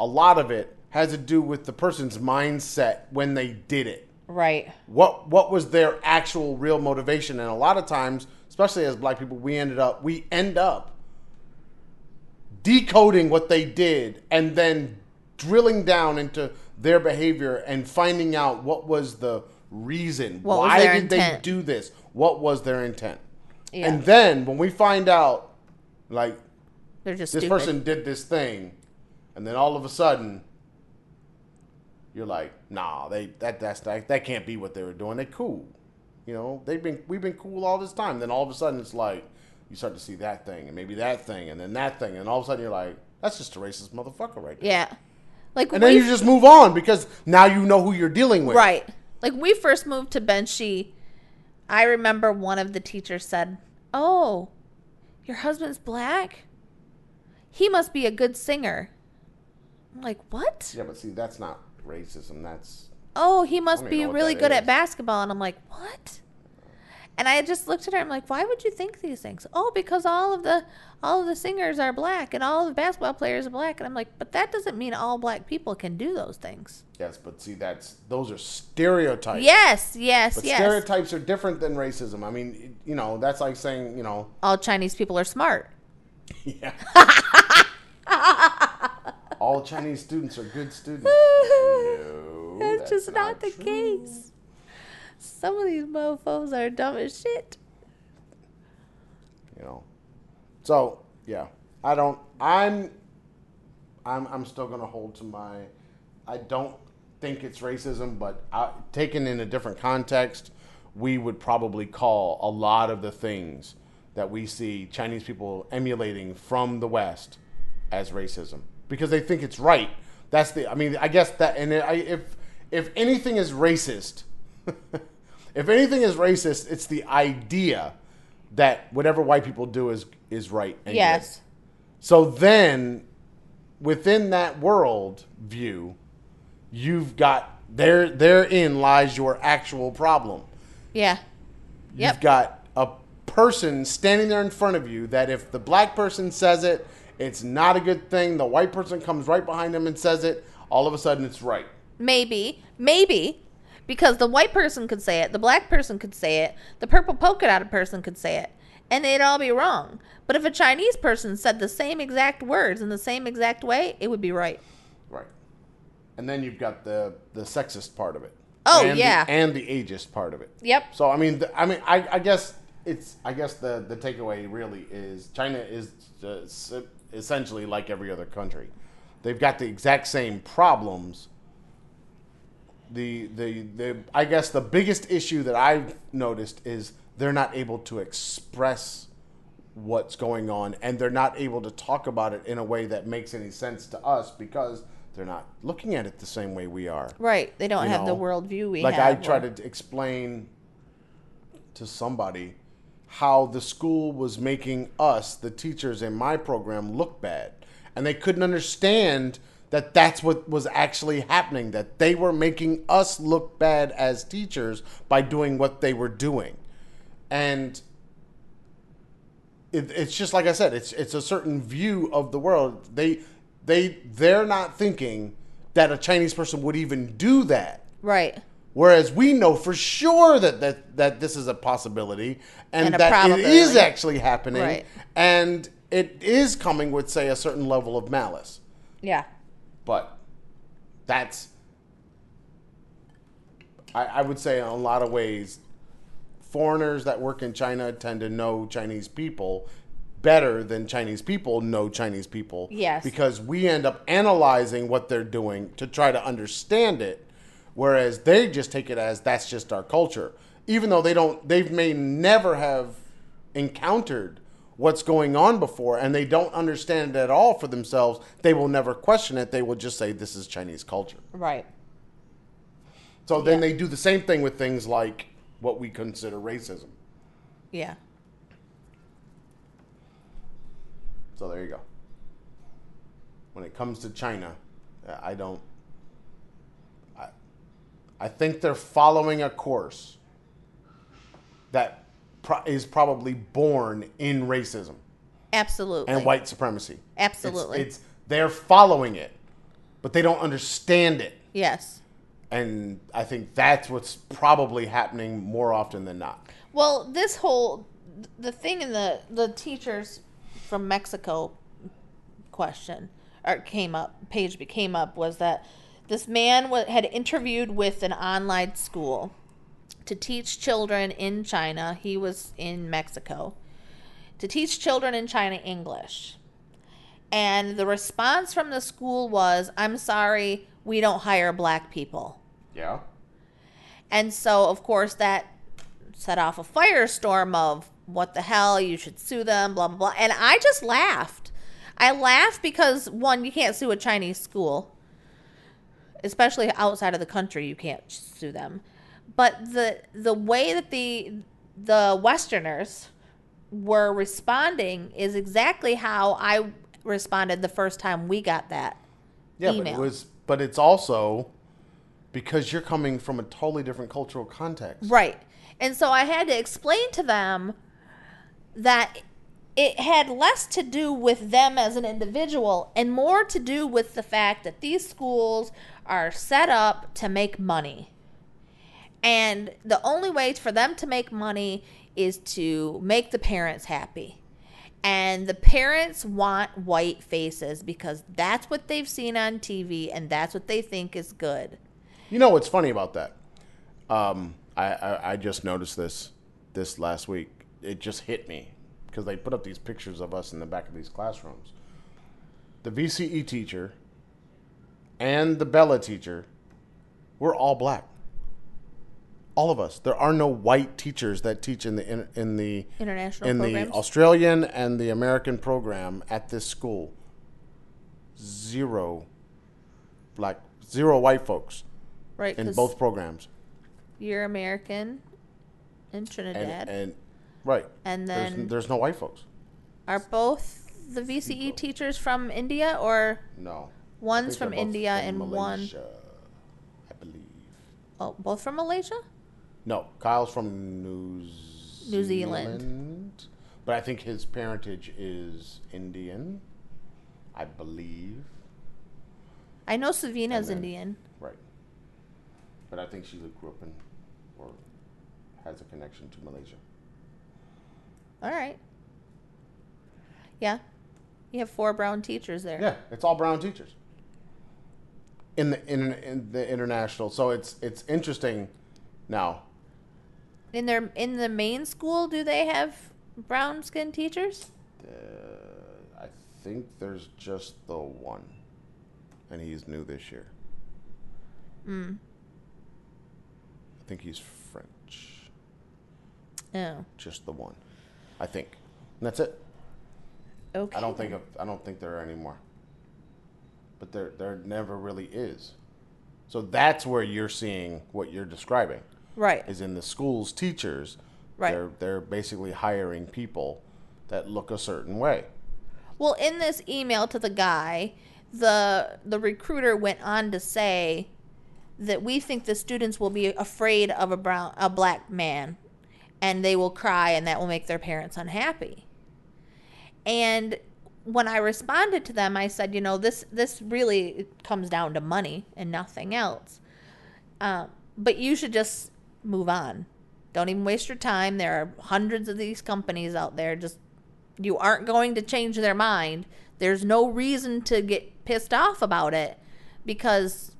A lot of it has to do with the person's mindset when they did it Right. what what was their actual real motivation and a lot of times especially as black people we ended up we end up decoding what they did and then drilling down into their behavior and finding out what was the reason What why did intent? they do this what was their intent Yeah. and then when we find out like They're just this stupid. person did this thing, and then all of a sudden, you're like, nah, they that that's that, that can't be what they were doing. They cool, you know. They've been we've been cool all this time. Then all of a sudden, it's like you start to see that thing, and maybe that thing, and then that thing, and all of a sudden, you're like, that's just a racist motherfucker right there. Yeah. Like And then you just move on because now you know who you're dealing with. Right. Like we first moved to Benxi, I remember one of the teachers said, "Oh, your husband's black? He must be a good singer." I'm like, "What?" Yeah, but see, that's not racism. That's Oh, he must be even know what really good is. at basketball. And I'm like, "What?" And I just looked at her. I'm like, why would you think these things? Oh, because all of the all of the singers are black and all of the basketball players are black. And I'm like, but that doesn't mean all black people can do those things. Yes, but see, that's those are stereotypes. Yes, yes, But yes. stereotypes are different than racism. I mean, you know, that's like saying, you know, all Chinese people are smart. Yeah. All Chinese students are good students. No, That's, just not, the true. case. Some of these mofos are dumb as shit. You know. So yeah, I don't. I'm. I'm. I'm still gonna hold to my. I don't think it's racism, but I, taken in a different context, we would probably call a lot of the things that we see Chinese people emulating from the West as racism because they think it's right. That's the. I mean, I guess that. And I, if if anything is racist, if anything is racist, it's the idea that whatever white people do is is right. And good. Yes. So then, within that world view, you've got there. Therein lies your actual problem. Yeah. You've Yep. got person standing there in front of you that if the black person says it, it's not a good thing. The white person comes right behind them and says it. All of a sudden, it's right. Maybe. Maybe. Because the white person could say it, the black person could say it, the purple polka dotted person could say it, and they'd all be wrong. But if a Chinese person said the same exact words in the same exact way, it would be right. Right. And then you've got the the sexist part of it. Oh, And the- yeah. and the ageist part of it. Yep. So I mean, I mean, I, I guess it's I guess the the takeaway really is China is essentially like every other country. They've got the exact same problems. The the the I guess the biggest issue that I've noticed is they're not able to express what's going on and they're not able to talk about it in a way that makes any sense to us because they're not looking at it the same way we are Right. They don't you have the worldview we like have. I tried to explain to somebody how the school was making us, the teachers in my program, look bad, and they couldn't understand that that's what was actually happening. That they were making us look bad as teachers by doing what they were doing, and it, it's just like I said, it's it's a certain view of the world. They they they're not thinking that a Chinese person would even do that. Right. Whereas we know for sure that that, that this is a possibility and, And a that it is actually happening Right. and it is coming with say a certain level of malice. Yeah. But that's I, I would say in a lot of ways foreigners that work in China tend to know Chinese people better than Chinese people know Chinese people. Yes. Because we end up analyzing what they're doing to try to understand it, whereas they just take it as that's just our culture. Even though they don't, they may never have encountered what's going on before and they don't understand it at all for themselves, they will never question it. They will just say this is Chinese culture. Right. So then Yeah. they do the same thing with things like what we consider racism. Yeah. So there you go. When it comes to China, I don't. I, think they're following a course that pro- is probably born in racism Absolutely. and white supremacy. It's- Absolutely. it's they're following it, but they don't understand it, yes. and I think that's what's probably happening more often than not. Well, this whole the thing in the the teachers from Mexico question or came up page came up was that this man had interviewed with an online school to teach children in China. He was in Mexico to teach children in China English. And the response from the school was, "I'm sorry, we don't hire black people." Yeah. And so, of course, that set off a firestorm of what the hell, you should sue them, blah, blah, blah. And I just laughed. I laughed because, one, you can't sue a Chinese school, especially outside of the country, you can't sue them. But the the way that the the Westerners were responding is exactly how I responded the first time we got that Yeah, but it was, but it's also because you're coming from a totally different cultural context. Right. And so I had to explain to them that it had less to do with them as an individual and more to do with the fact that these schools are set up to make money. And the only way for them to make money is to make the parents happy. And the parents want white faces because that's what they've seen on TV and that's what they think is good. You know what's funny about that? Um, I, I I just noticed this this last week. It just hit me because they put up these pictures of us in the back of these classrooms. The VCE teacher and the Bella teacher, we're all black. All of us. There are no white teachers that teach in the in, in the International in programs? the Australian and the American program at this school. Zero black, zero white folks Right? In both programs. you're American in Trinidad. and right, And there's, then there's no white folks. are both the VCE teachers from India or No. One's from India and one I believe. oh both from Malaysia? No, Kyle's from New New Zealand. Zealand, but I think his parentage is Indian. I believe. I know Savina's then- Indian. Right. But I think she grew up in or has a connection to Malaysia. All right. Yeah. You have four brown teachers there. Yeah, it's all brown teachers. In the in, in the international, so it's it's interesting now. In their in the main school, do they have brown skin teachers? Uh, I think there's just the one, and he's new this year. Hmm. I think he's French. Oh. Just the one, I think. And that's it. Okay. I don't think of, I don't think there are any more. But there there never really is. So that's where you're seeing what you're describing Right. is in the schools teachers. Right. They're they're basically hiring people that look a certain way. Well, in this email to the guy, the the recruiter went on to say that we think the students will be afraid of a brown a black man and they will cry and that will make their parents unhappy. And when I responded to them, I said, you know, this this really comes down to money and nothing else. Um, but you should just move on. Don't even waste your time. There are hundreds of these companies out there. Just you aren't going to change their mind. There's no reason to get pissed off about it because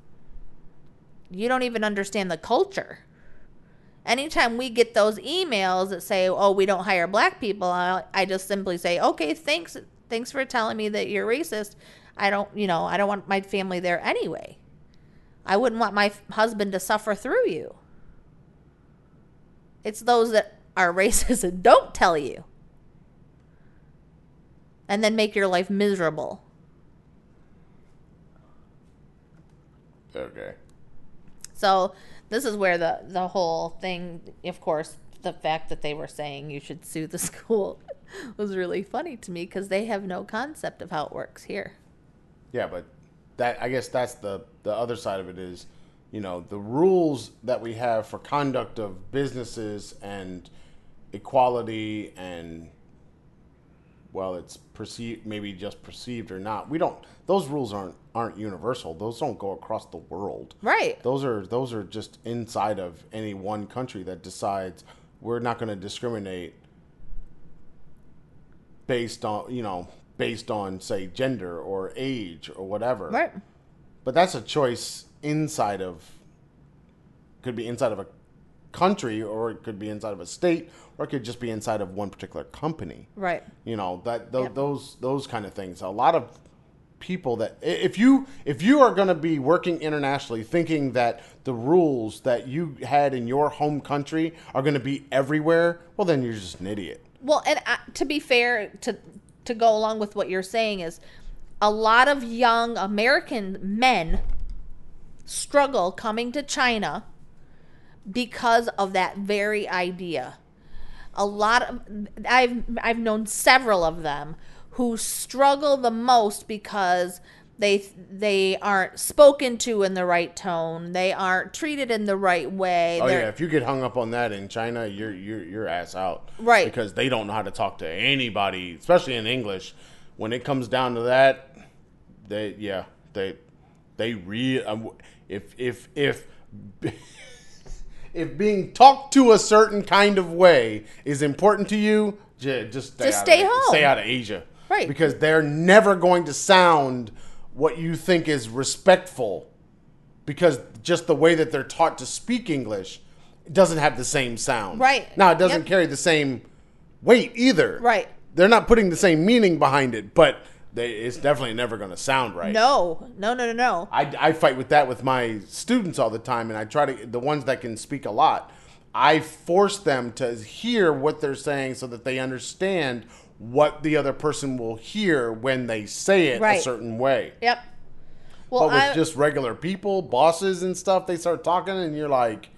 you don't even understand the culture. Anytime we get those emails that say, "Oh, we don't hire black people," I, I just simply say, "Okay, thanks, thanks for telling me that you're racist. I don't, you know, I don't want my family there anyway. I wouldn't want my f- husband to suffer through you." It's those that are racist and don't tell you and then make your life miserable. Okay. So this is where the the whole thing, of course, the fact that they were saying you should sue the school was really funny to me because they have no concept of how it works here. Yeah, but that I guess that's the the other side of it is, you know, the rules that we have for conduct of businesses and equality and well, it's perceived maybe just perceived or not. We don't those rules aren't aren't universal. Those don't go across the world. Right. Those are those are just inside of any one country that decides we're not going to discriminate based on, you know, based on say gender or age or whatever. Right. But that's a choice inside of could be inside of a country or it could be inside of a state or it could just be inside of one particular company. Right. You know, that th- Yep. those those kind of things. A lot of people that if you if you are going to be working internationally thinking that the rules that you had in your home country are going to be everywhere, well then you're just an idiot. Well, and uh, to be fair, to to go along with what you're saying is, a lot of young American men struggle coming to China because of that very idea. A lot of I've I've known several of them who struggle the most because they they aren't spoken to in the right tone. They aren't treated in the right way. Oh They're- yeah, if you get hung up on that in China, you're you're you're ass out. Right. Because they don't know how to talk to anybody, especially in English. When it comes down to that, they yeah, they they re um, if if if if being talked to a certain kind of way is important to you, just stay Just stay of, home. Stay out of Asia. Right. Because they're never going to sound what you think is respectful because just the way that they're taught to speak English doesn't have the same sound. Right. Now it doesn't Yep. carry the same weight either. Right. They're not putting the same meaning behind it, but they, it's definitely never going to sound right. no, no, no, no, no. I, I fight with that with my students all the time, and I try to the ones that can speak a lot. I force them to hear what they're saying so that they understand what the other person will hear when they say it a certain way. Yep. Well, But with I, just regular people, bosses and stuff, they start talking, and you're like,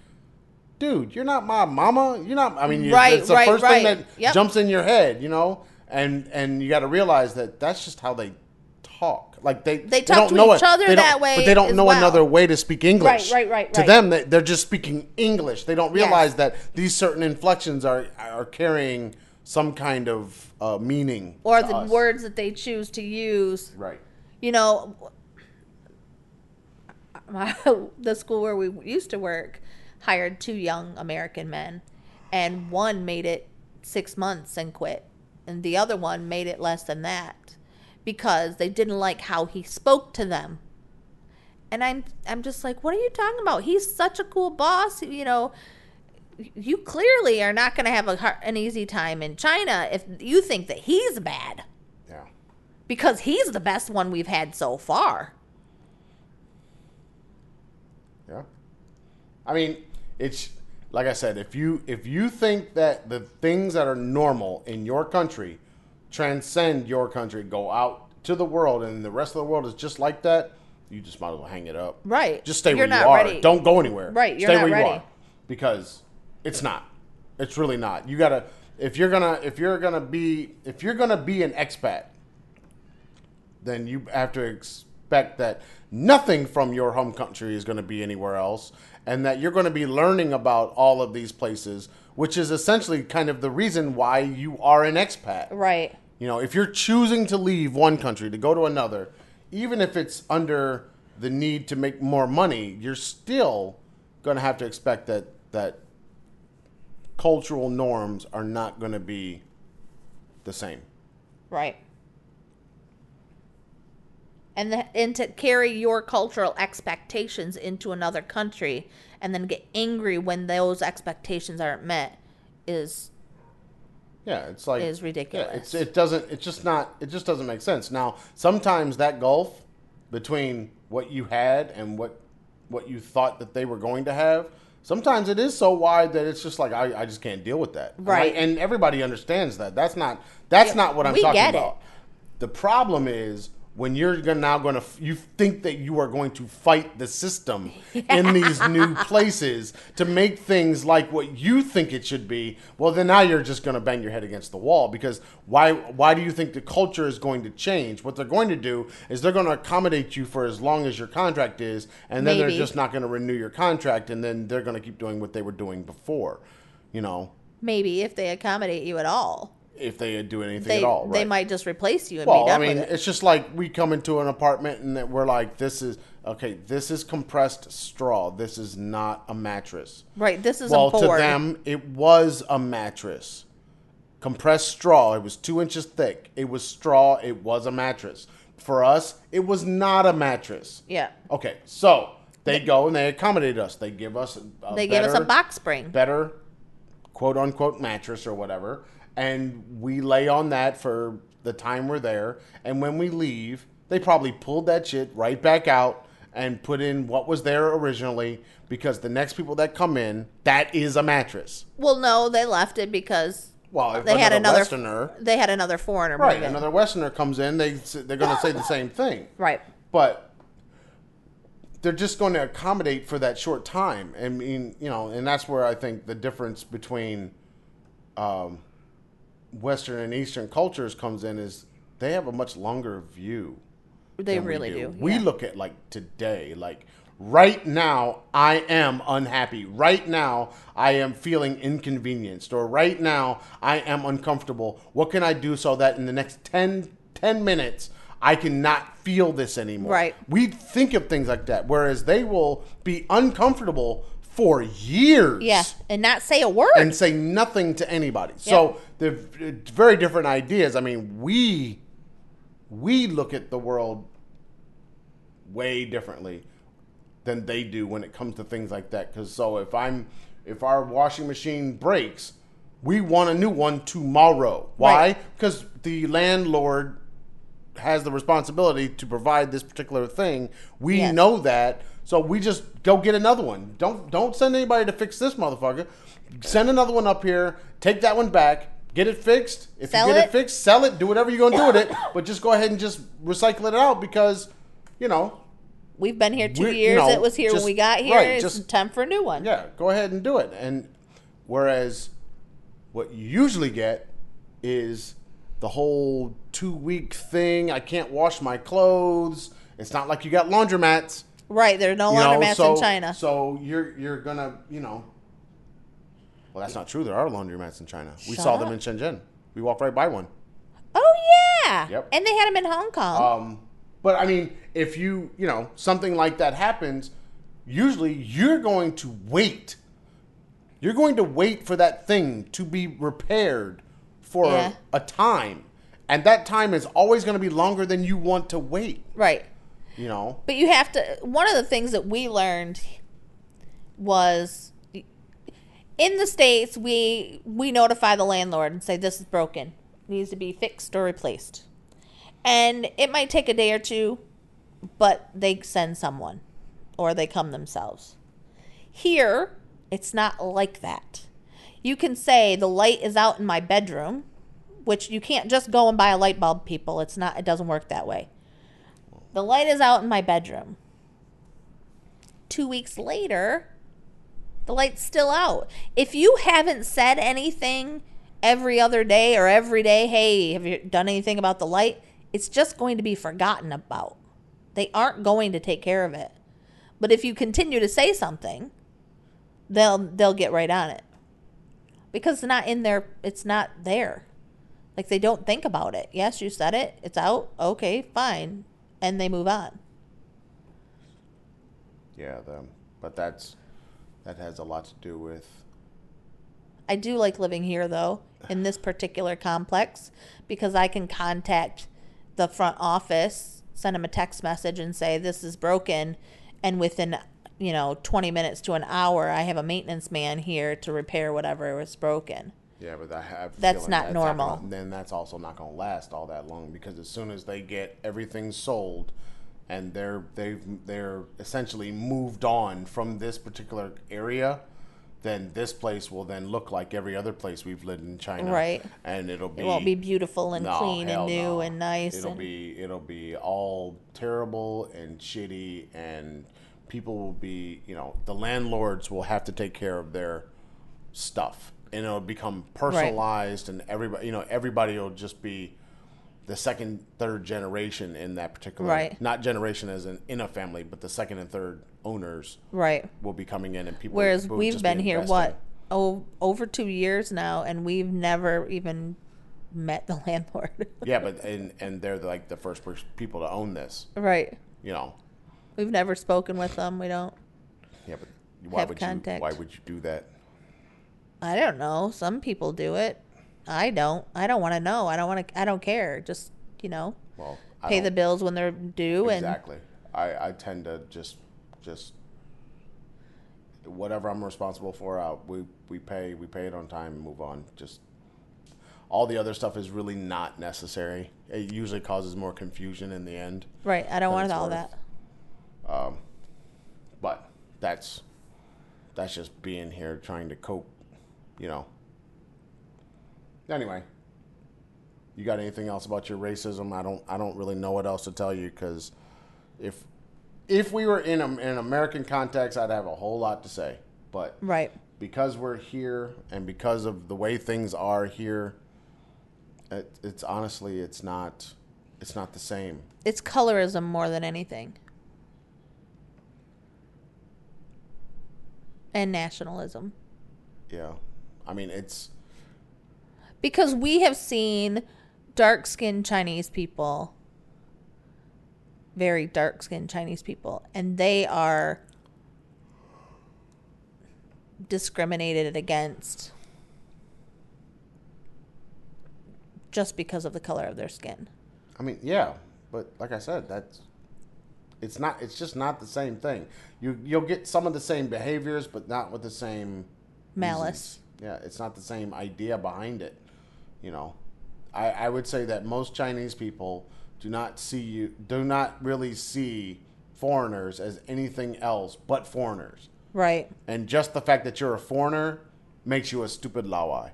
"Dude, you're not my mama. You're not." I mean, you, Right, it's the right, first thing that Yep. jumps in your head, you know. And and you got to realize that that's just how they talk. Like they They talk don't to know each it. other They don't- that way but they don't know well. another way to speak English. right, right, right. To right. them, they, they're just speaking English. They don't Yes. realize that these certain inflections are are carrying some kind of uh, meaning or the us. words that they choose to use. Right. You know, my, the school where we used to work hired two young American men, and one made it six months and quit, and the other one made it less than that because they didn't like how he spoke to them. And I'm I'm just like, what are you talking about? He's such a cool boss, you know. You clearly are not going to have a, har- an easy time in China if you think that he's bad Yeah. because he's the best one we've had so far. Yeah. I mean, it's like I said, if you if you think that the things that are normal in your country transcend your country, go out to the world and the rest of the world is just like that, you just might as well hang it up. Right. Just stay You're where you are. ready. Don't go anywhere. Right, you're Stay not where ready. you are. Because it's not. It's really not. You gotta if you're gonna if you're gonna be if you're gonna be an expat, then you have to expect that nothing from your home country is going to be anywhere else and that you're going to be learning about all of these places which is essentially kind of the reason why you are an expat Right. you know if you're choosing to leave one country to go to another even if it's under the need to make more money you're still going to have to expect that that cultural norms are not going to be the same Right. And the, and to carry your cultural expectations into another country and then get angry when those expectations aren't met is Yeah, it's like is yeah, ridiculous. it's it doesn't it's just not it just doesn't make sense. Now, sometimes that gulf between what you had and what what you thought that they were going to have, sometimes it is so wide that it's just like I, I just can't deal with that. Right. And, I- and everybody understands that. That's not that's Yeah, not what I'm we talking get it. about. The problem is when you're gonna, now going to you think that you are going to fight the system in these new places to make things like what you think it should be well then now you're just going to bang your head against the wall because why why do you think the culture is going to change what they're going to do is they're going to accommodate you for as long as your contract is and then Maybe. they're just not going to renew your contract and then they're going to keep doing what they were doing before you know maybe if they accommodate you at all. If they do anything They at all they might just replace you and Well, be I mean, with it. it's just like we come into an apartment and that we're like, this is okay. This is compressed straw. This is not a mattress. Right. This is well, a board. to them, it was a mattress. Compressed straw. It was two inches thick. It was straw. It was a mattress. For us, it was not a mattress. yeah. Okay, so they go and they accommodate us. They give us. A They give us a box spring. better quote unquote mattress or whatever and we lay on that for the time we're there and when we leave they probably pulled that shit right back out and put in what was there originally because the next people that come in that is a mattress Well, no, they left it because well they had another westerner they had another foreigner right another westerner comes in they they're going to say the same thing Right. but they're just going to accommodate for that short time. I mean, you know, and that's where I think the difference between um, Western and Eastern cultures comes in is they have a much longer view. They than we really do, We yeah. look at like today, like right now, I am unhappy. Right now, I am feeling inconvenienced, or right now, I am uncomfortable. What can I do so that in the next 10, 10 minutes, I can not feel this anymore? Right. We think of things like that, whereas they will be uncomfortable for years Yeah, and not say a word. and say nothing to anybody. So they're uh, very different ideas. I mean, we we look at the world way differently than they do when it comes to things like that. Because so if I'm if our washing machine breaks, we want a new one tomorrow. Why? Right. Because the landlord has the responsibility to provide this particular thing. We Yes. know that, so we just go get another one. Don't don't send anybody to fix this motherfucker. Send another one up here. Take that one back. Get it fixed. If Sell you get it? it. fixed, sell it. Do whatever you're gonna do with it. But just go ahead and just recycle it out because, you know, We've been here 2 We're- you years. it was here just- when we got here. right, it's just- time for a new one. yeah, go ahead and do it. And whereas what you usually get is the whole two week thing. I can't wash my clothes. It's not like you got laundromats. Right, there are no you know, laundromats so, in China. So you're you're gonna you know. Well, that's not true. There are laundromats in China. We Shut saw up. them in Shenzhen. We walked right by one. oh yeah. Yep. And they had them in Hong Kong. Um, but I mean, if you you know something like that happens, usually you're going to wait. You're going to wait for that thing to be repaired for Yeah. a time, and that time is always going to be longer than you want to wait. right. You know. But you have to. One of the things that we learned was in the states we we notify the landlord and say this is broken, needs to be fixed or replaced, and it might take a day or two, but they send someone, or they come themselves. Here, it's not like that. You can say the light is out in my bedroom, which you can't just go and buy a light bulb, people. It's not. It doesn't work that way. The light is out in my bedroom. Two weeks later, the light's still out. If you haven't said anything every other day or every day, hey, have you done anything about the light? It's just going to be forgotten about. They aren't going to take care of it. But if you continue to say something, they'll they'll get right on it. Because it's not in there, it's not there. Like they don't think about it. Yes, you said it. It's out. Okay, fine. And they move on. Yeah. The, but that's that has a lot to do with I do like living here though, in this particular complex, because I can contact the front office, send them a text message and say this is broken and within you know 20 minutes to an hour I have a maintenance man here to repair whatever was broken. Yeah, but I have. That's not normal. gonna- then that's also not going to last all that long because as soon as they get everything sold, and they're they've they're essentially moved on from this particular area, then this place will then look like every other place we've lived in China. Right. And it'll be It won't be beautiful and no, clean and new no. and nice It'll and be it'll be all terrible and shitty and people will be you know the landlords will have to take care of their stuff and it'll become personalized and everybody you know everybody will just be the second third generation in that particular Right. not generation as in in a family but the second and third owners right. will be coming in and people Whereas will we've been be here what oh over 2 years now and we've never even met the landlord. yeah but and and they're like the first people to own this right. you know We've never spoken with them. We don't Yeah, but why have would contact. you? Why would you do that? I don't know. Some people do it. I don't. I don't want to know. I don't want to. I don't care. Just you know, Well, I pay don't- the bills when they're due, exactly. I I tend to just just whatever I'm responsible for. Out we we pay we pay it on time and move on. Just all the other stuff is really not necessary. It usually causes more confusion in the end. and right. I don't want it's all worth. that. Um, but that's that's just being here trying to cope, you know. Anyway, you got anything else about your racism? I don't I don't really know what else to tell you because if if we were in a, in an American context, I'd have a whole lot to say. But Right. because we're here and because of the way things are here, it, it's honestly it's not It's not the same. It's colorism more than anything. And nationalism. Yeah. I mean, it's Because we have seen dark skinned Chinese people, very dark skinned Chinese people, and they are discriminated against just because of the color of their skin. I mean, yeah, but like I said, that's it's not. It's just not the same thing. You you'll get some of the same behaviors, but not with the same Malice. reasons. Yeah, it's not the same idea behind it. You know, I I would say that most Chinese people do not see you do not really see foreigners as anything else but foreigners, Right. and just the fact that you're a foreigner makes you a stupid laowai,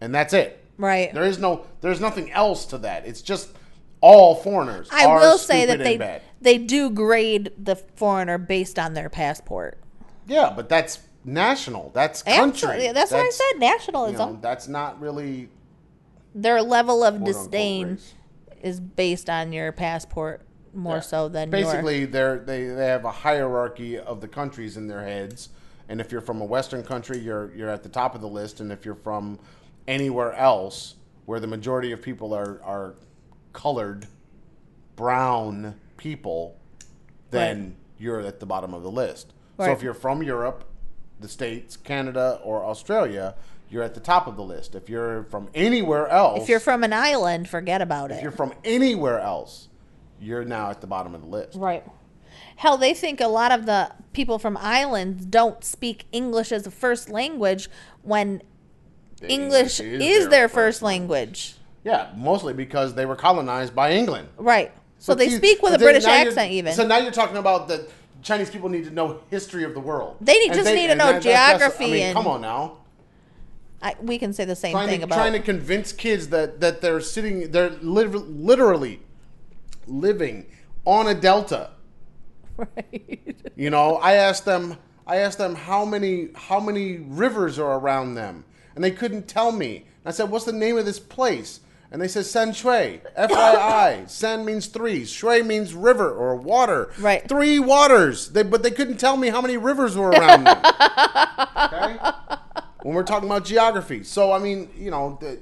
and that's it. Right. There is no, there's nothing else to that. It's just all foreigners. I will say that they bad. they do grade the foreigner based on their passport. Yeah, but that's national. That's country. Absolutely. That's, what I said. You Nationalism. know, that's not really their level of disdain is based on your passport more Yeah. so than your basically they're they they have a hierarchy of the countries in their heads, and if you're from a Western country, you're you're at the top of the list, and if you're from anywhere else where the majority of people are are colored brown people, then you're at the bottom of the list. So if you're from Europe, the States, Canada, or Australia, you're at the top of the list. If you're from anywhere else, If you're from an island, forget about it. if you're from anywhere else, you're now at the bottom of the list. Right. Hell, they think a lot of the people from islands don't speak English as a first language when The English is, their, first language. Yeah, mostly because they were colonized by England. Right. So But they see- speak with a British accent, even. So now you're talking about that Chinese people need to know history of the world. They need- just need to know that- geography I mean, and- come on now. I, we can say the same Trying thing to, about. trying to convince kids that, that they're sitting, they're lit- literally living on a delta. right. You know, I asked them, I asked them how many how many rivers are around them, and they couldn't tell me. I said, "What's the name of this place?" And they said San Shui. FYI, San means three. Shui means river or water. Right. Three waters. They, but they couldn't tell me how many rivers were around them. okay. When we're talking about geography, so I mean, you know, the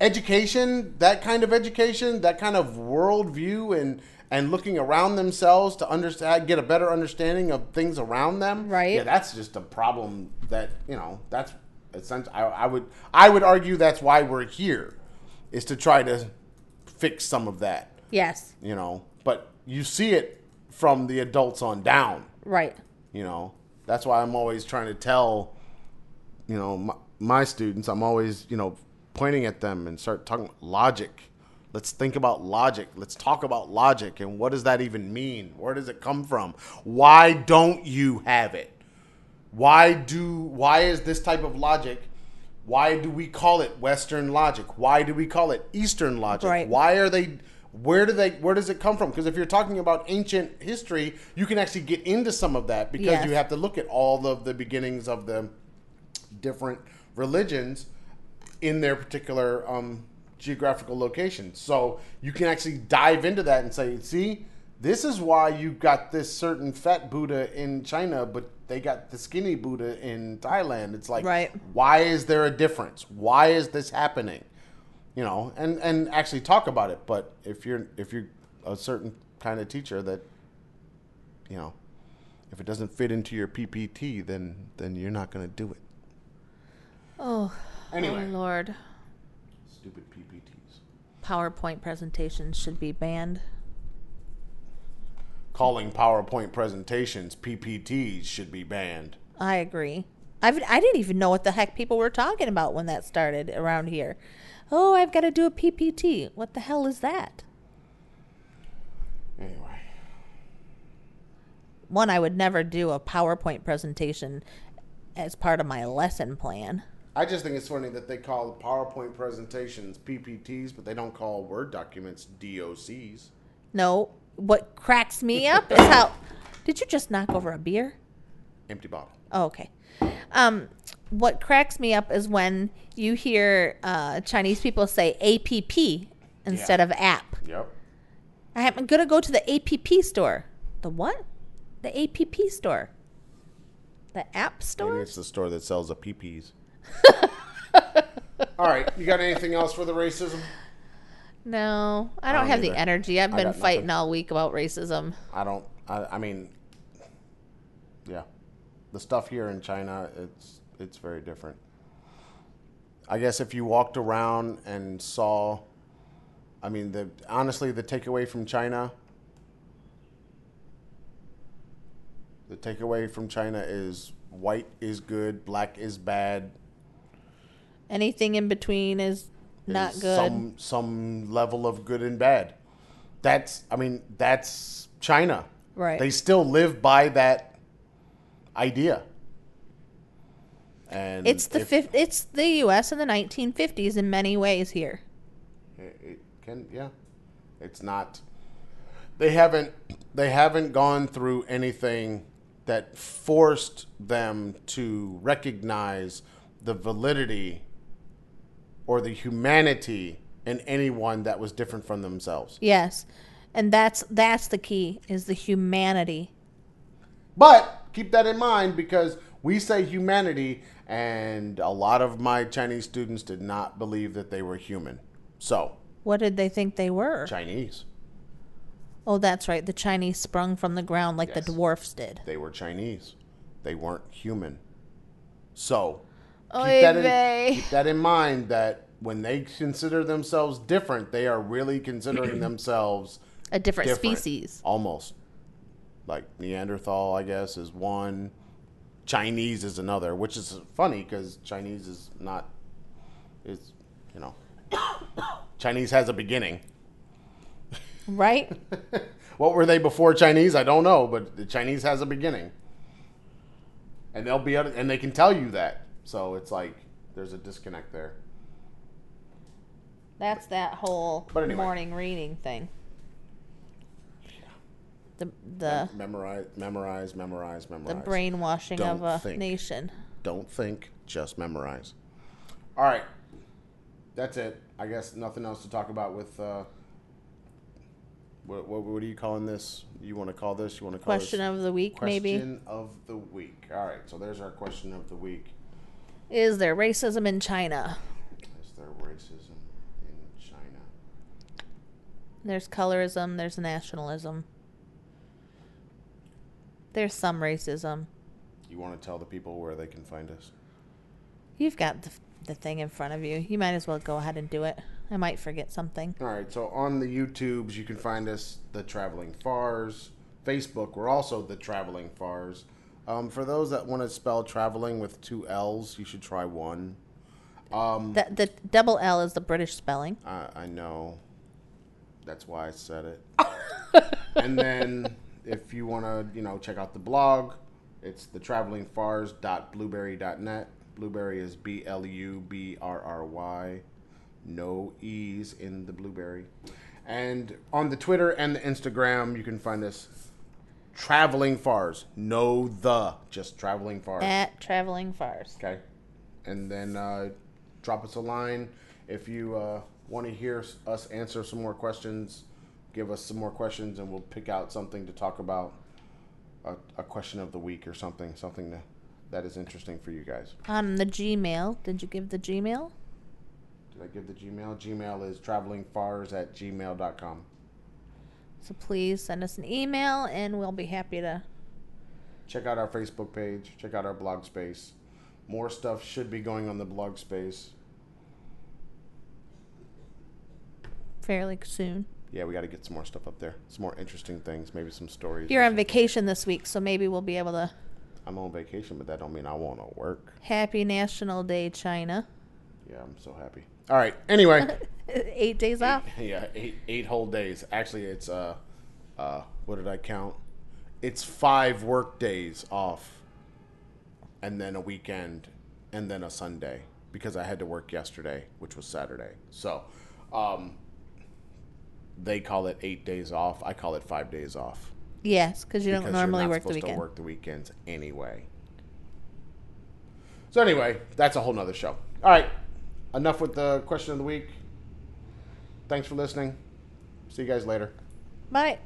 education, that kind of education, that kind of worldview, and and looking around themselves to understand, get a better understanding of things around them. Right. Yeah, that's just a problem. That you know, that's essentially. I, I would I would argue that's why we're here, is to try to fix some of that. yes. You know, but you see it from the adults on down. Right. You know, that's why I'm always trying to tell, you know, my, my students, I'm always, you know, pointing at them and start talking logic. Let's think about logic. Let's talk about logic and what does that even mean? Where does it come from? Why don't you have it? Why do why is this type of logic? Why do we call it Western logic? Why do we call it Eastern logic? Right. Why are they where do they where does it come from? Because if you're talking about ancient history, you can actually get into some of that because Yes. you have to look at all of the beginnings of the different religions in their particular um, geographical location. So you can actually dive into that and say, see, this is why you got this certain fat Buddha in China, but they got the skinny Buddha in Thailand. It's like, Right. why is there a difference? Why is this happening? You know, and and actually talk about it. But if you're if you're a certain kind of teacher that, you know, if it doesn't fit into your PPT, then then you're not going to do it. Oh, Anyway, oh Lord. stupid PPTs. PowerPoint presentations should be banned. Calling PowerPoint presentations PPTs should be banned. I agree. I've, I didn't even know what the heck people were talking about when that started around here. Oh, I've got to do a PPT. What the hell is that? Anyway, One, I would never do a PowerPoint presentation as part of my lesson plan. I just think it's funny that they call PowerPoint presentations PPTs, but they don't call Word documents DOCs. No, what cracks me up is how. Did you just knock over a beer? Empty bottle. Oh, okay. Um, what cracks me up is when you hear uh, Chinese people say APP instead Yeah. of app. Yep. I'm gonna go to the APP store. The what? The APP store. The app Maybe store? it's the store that sells the PPs. All right, you got anything else for the racism? No, I don't, don't have either. the energy. I've I been fighting nothing. all week about racism. I don't. I, I mean, yeah, the stuff here in China, it's it's very different. I guess if you walked around and saw, I mean, the honestly, the takeaway from China, the takeaway from China is white is good, black is bad. Anything in between is not good. Some some level of good and bad. That's I mean that's China. Right. They still live by that idea. And it's the if- fif- it's the U.S. in the 1950s in many ways here. It, it can yeah. It's not. They haven't. They haven't gone through anything that forced them to recognize the validity or the humanity in anyone that was different from themselves. Yes, and that's that's the key is the humanity. But keep that in mind because we say humanity, and a lot of my Chinese students did not believe that they were human. So, What did they think they were? Chinese. Oh, that's right. The Chinese sprung from the ground like Yes. the dwarfs did. They were Chinese. They weren't human. So, keep, that, in, keep that in mind that when they consider themselves different, they are really considering themselves A different, different. species. Almost. Like Neanderthal, I guess, is one. Chinese is another, which is funny because Chinese is not, is, you know, Chinese has a beginning. Right? What were they before Chinese? I don't know, but the Chinese has a beginning, and they'll be and they can tell you that. So it's like there's a disconnect there. That's that whole anyway. morning reading thing. The the memorize, memorize, memorize, memorize. the brainwashing of Don't a think. nation. Don't think, just memorize. All right, that's it. I guess nothing else to talk about with. Uh, what, what, what are you calling this? You want to call this? You want to call Question this? of the week, maybe. Question of the week. All right, so there's our question of the week. Is there racism in China? Is there racism in China? There's colorism, there's nationalism. There's some racism. You want to tell the people where they can find us? You've got the, the thing in front of you. You might as well go ahead and do it. I might forget something. All right, so on the YouTubes, you can find us, The Traveling Fars. Facebook, we're also The Traveling Fars. Um, for those that want to spell traveling with two L's, you should try one. Um, The, the double L is the British spelling. I, I know. That's why I said it. and then if you want to, you know, check out the blog, it's the thetravelingfars.blubrry.net. Blubrry is B L U B R R Y. No E's in the blubrry. And on the Twitter and the Instagram, you can find us Traveling Fars. No the, just Traveling Fars. At Traveling Fars. Okay. And then uh, drop us a line if you uh, want to hear us answer some more questions. Give us some more questions, and we'll pick out something to talk about. A, a question of the week or something, something that, that is interesting for you guys. On the Gmail. Did you give the Gmail? Did I give the Gmail? Gmail is travelingfars at gmail.com. So please send us an email and we'll be happy to. Check out our Facebook page. Check out our blog space. More stuff should be going on the blog space. fairly soon. Yeah, we got to get some more stuff up there. Some more interesting things, maybe some stories. You're on vacation this week, so maybe we'll be able to. I'm on vacation, but that don't mean I want to work. Happy National Day, China. Yeah, I'm so happy. All right. Anyway, Eight days off. yeah, eight eight whole days. Actually, it's uh, uh, what did I count? It's five work days off, and then a weekend, and then a Sunday because I had to work yesterday, which was Saturday. So, um, they call it eight days off. I call it five days off. Yes, because you don't because normally work the weekend. work the weekends anyway. So anyway, that's a whole nother show. All right, enough with the question of the week. Thanks for listening. See you guys later. Bye.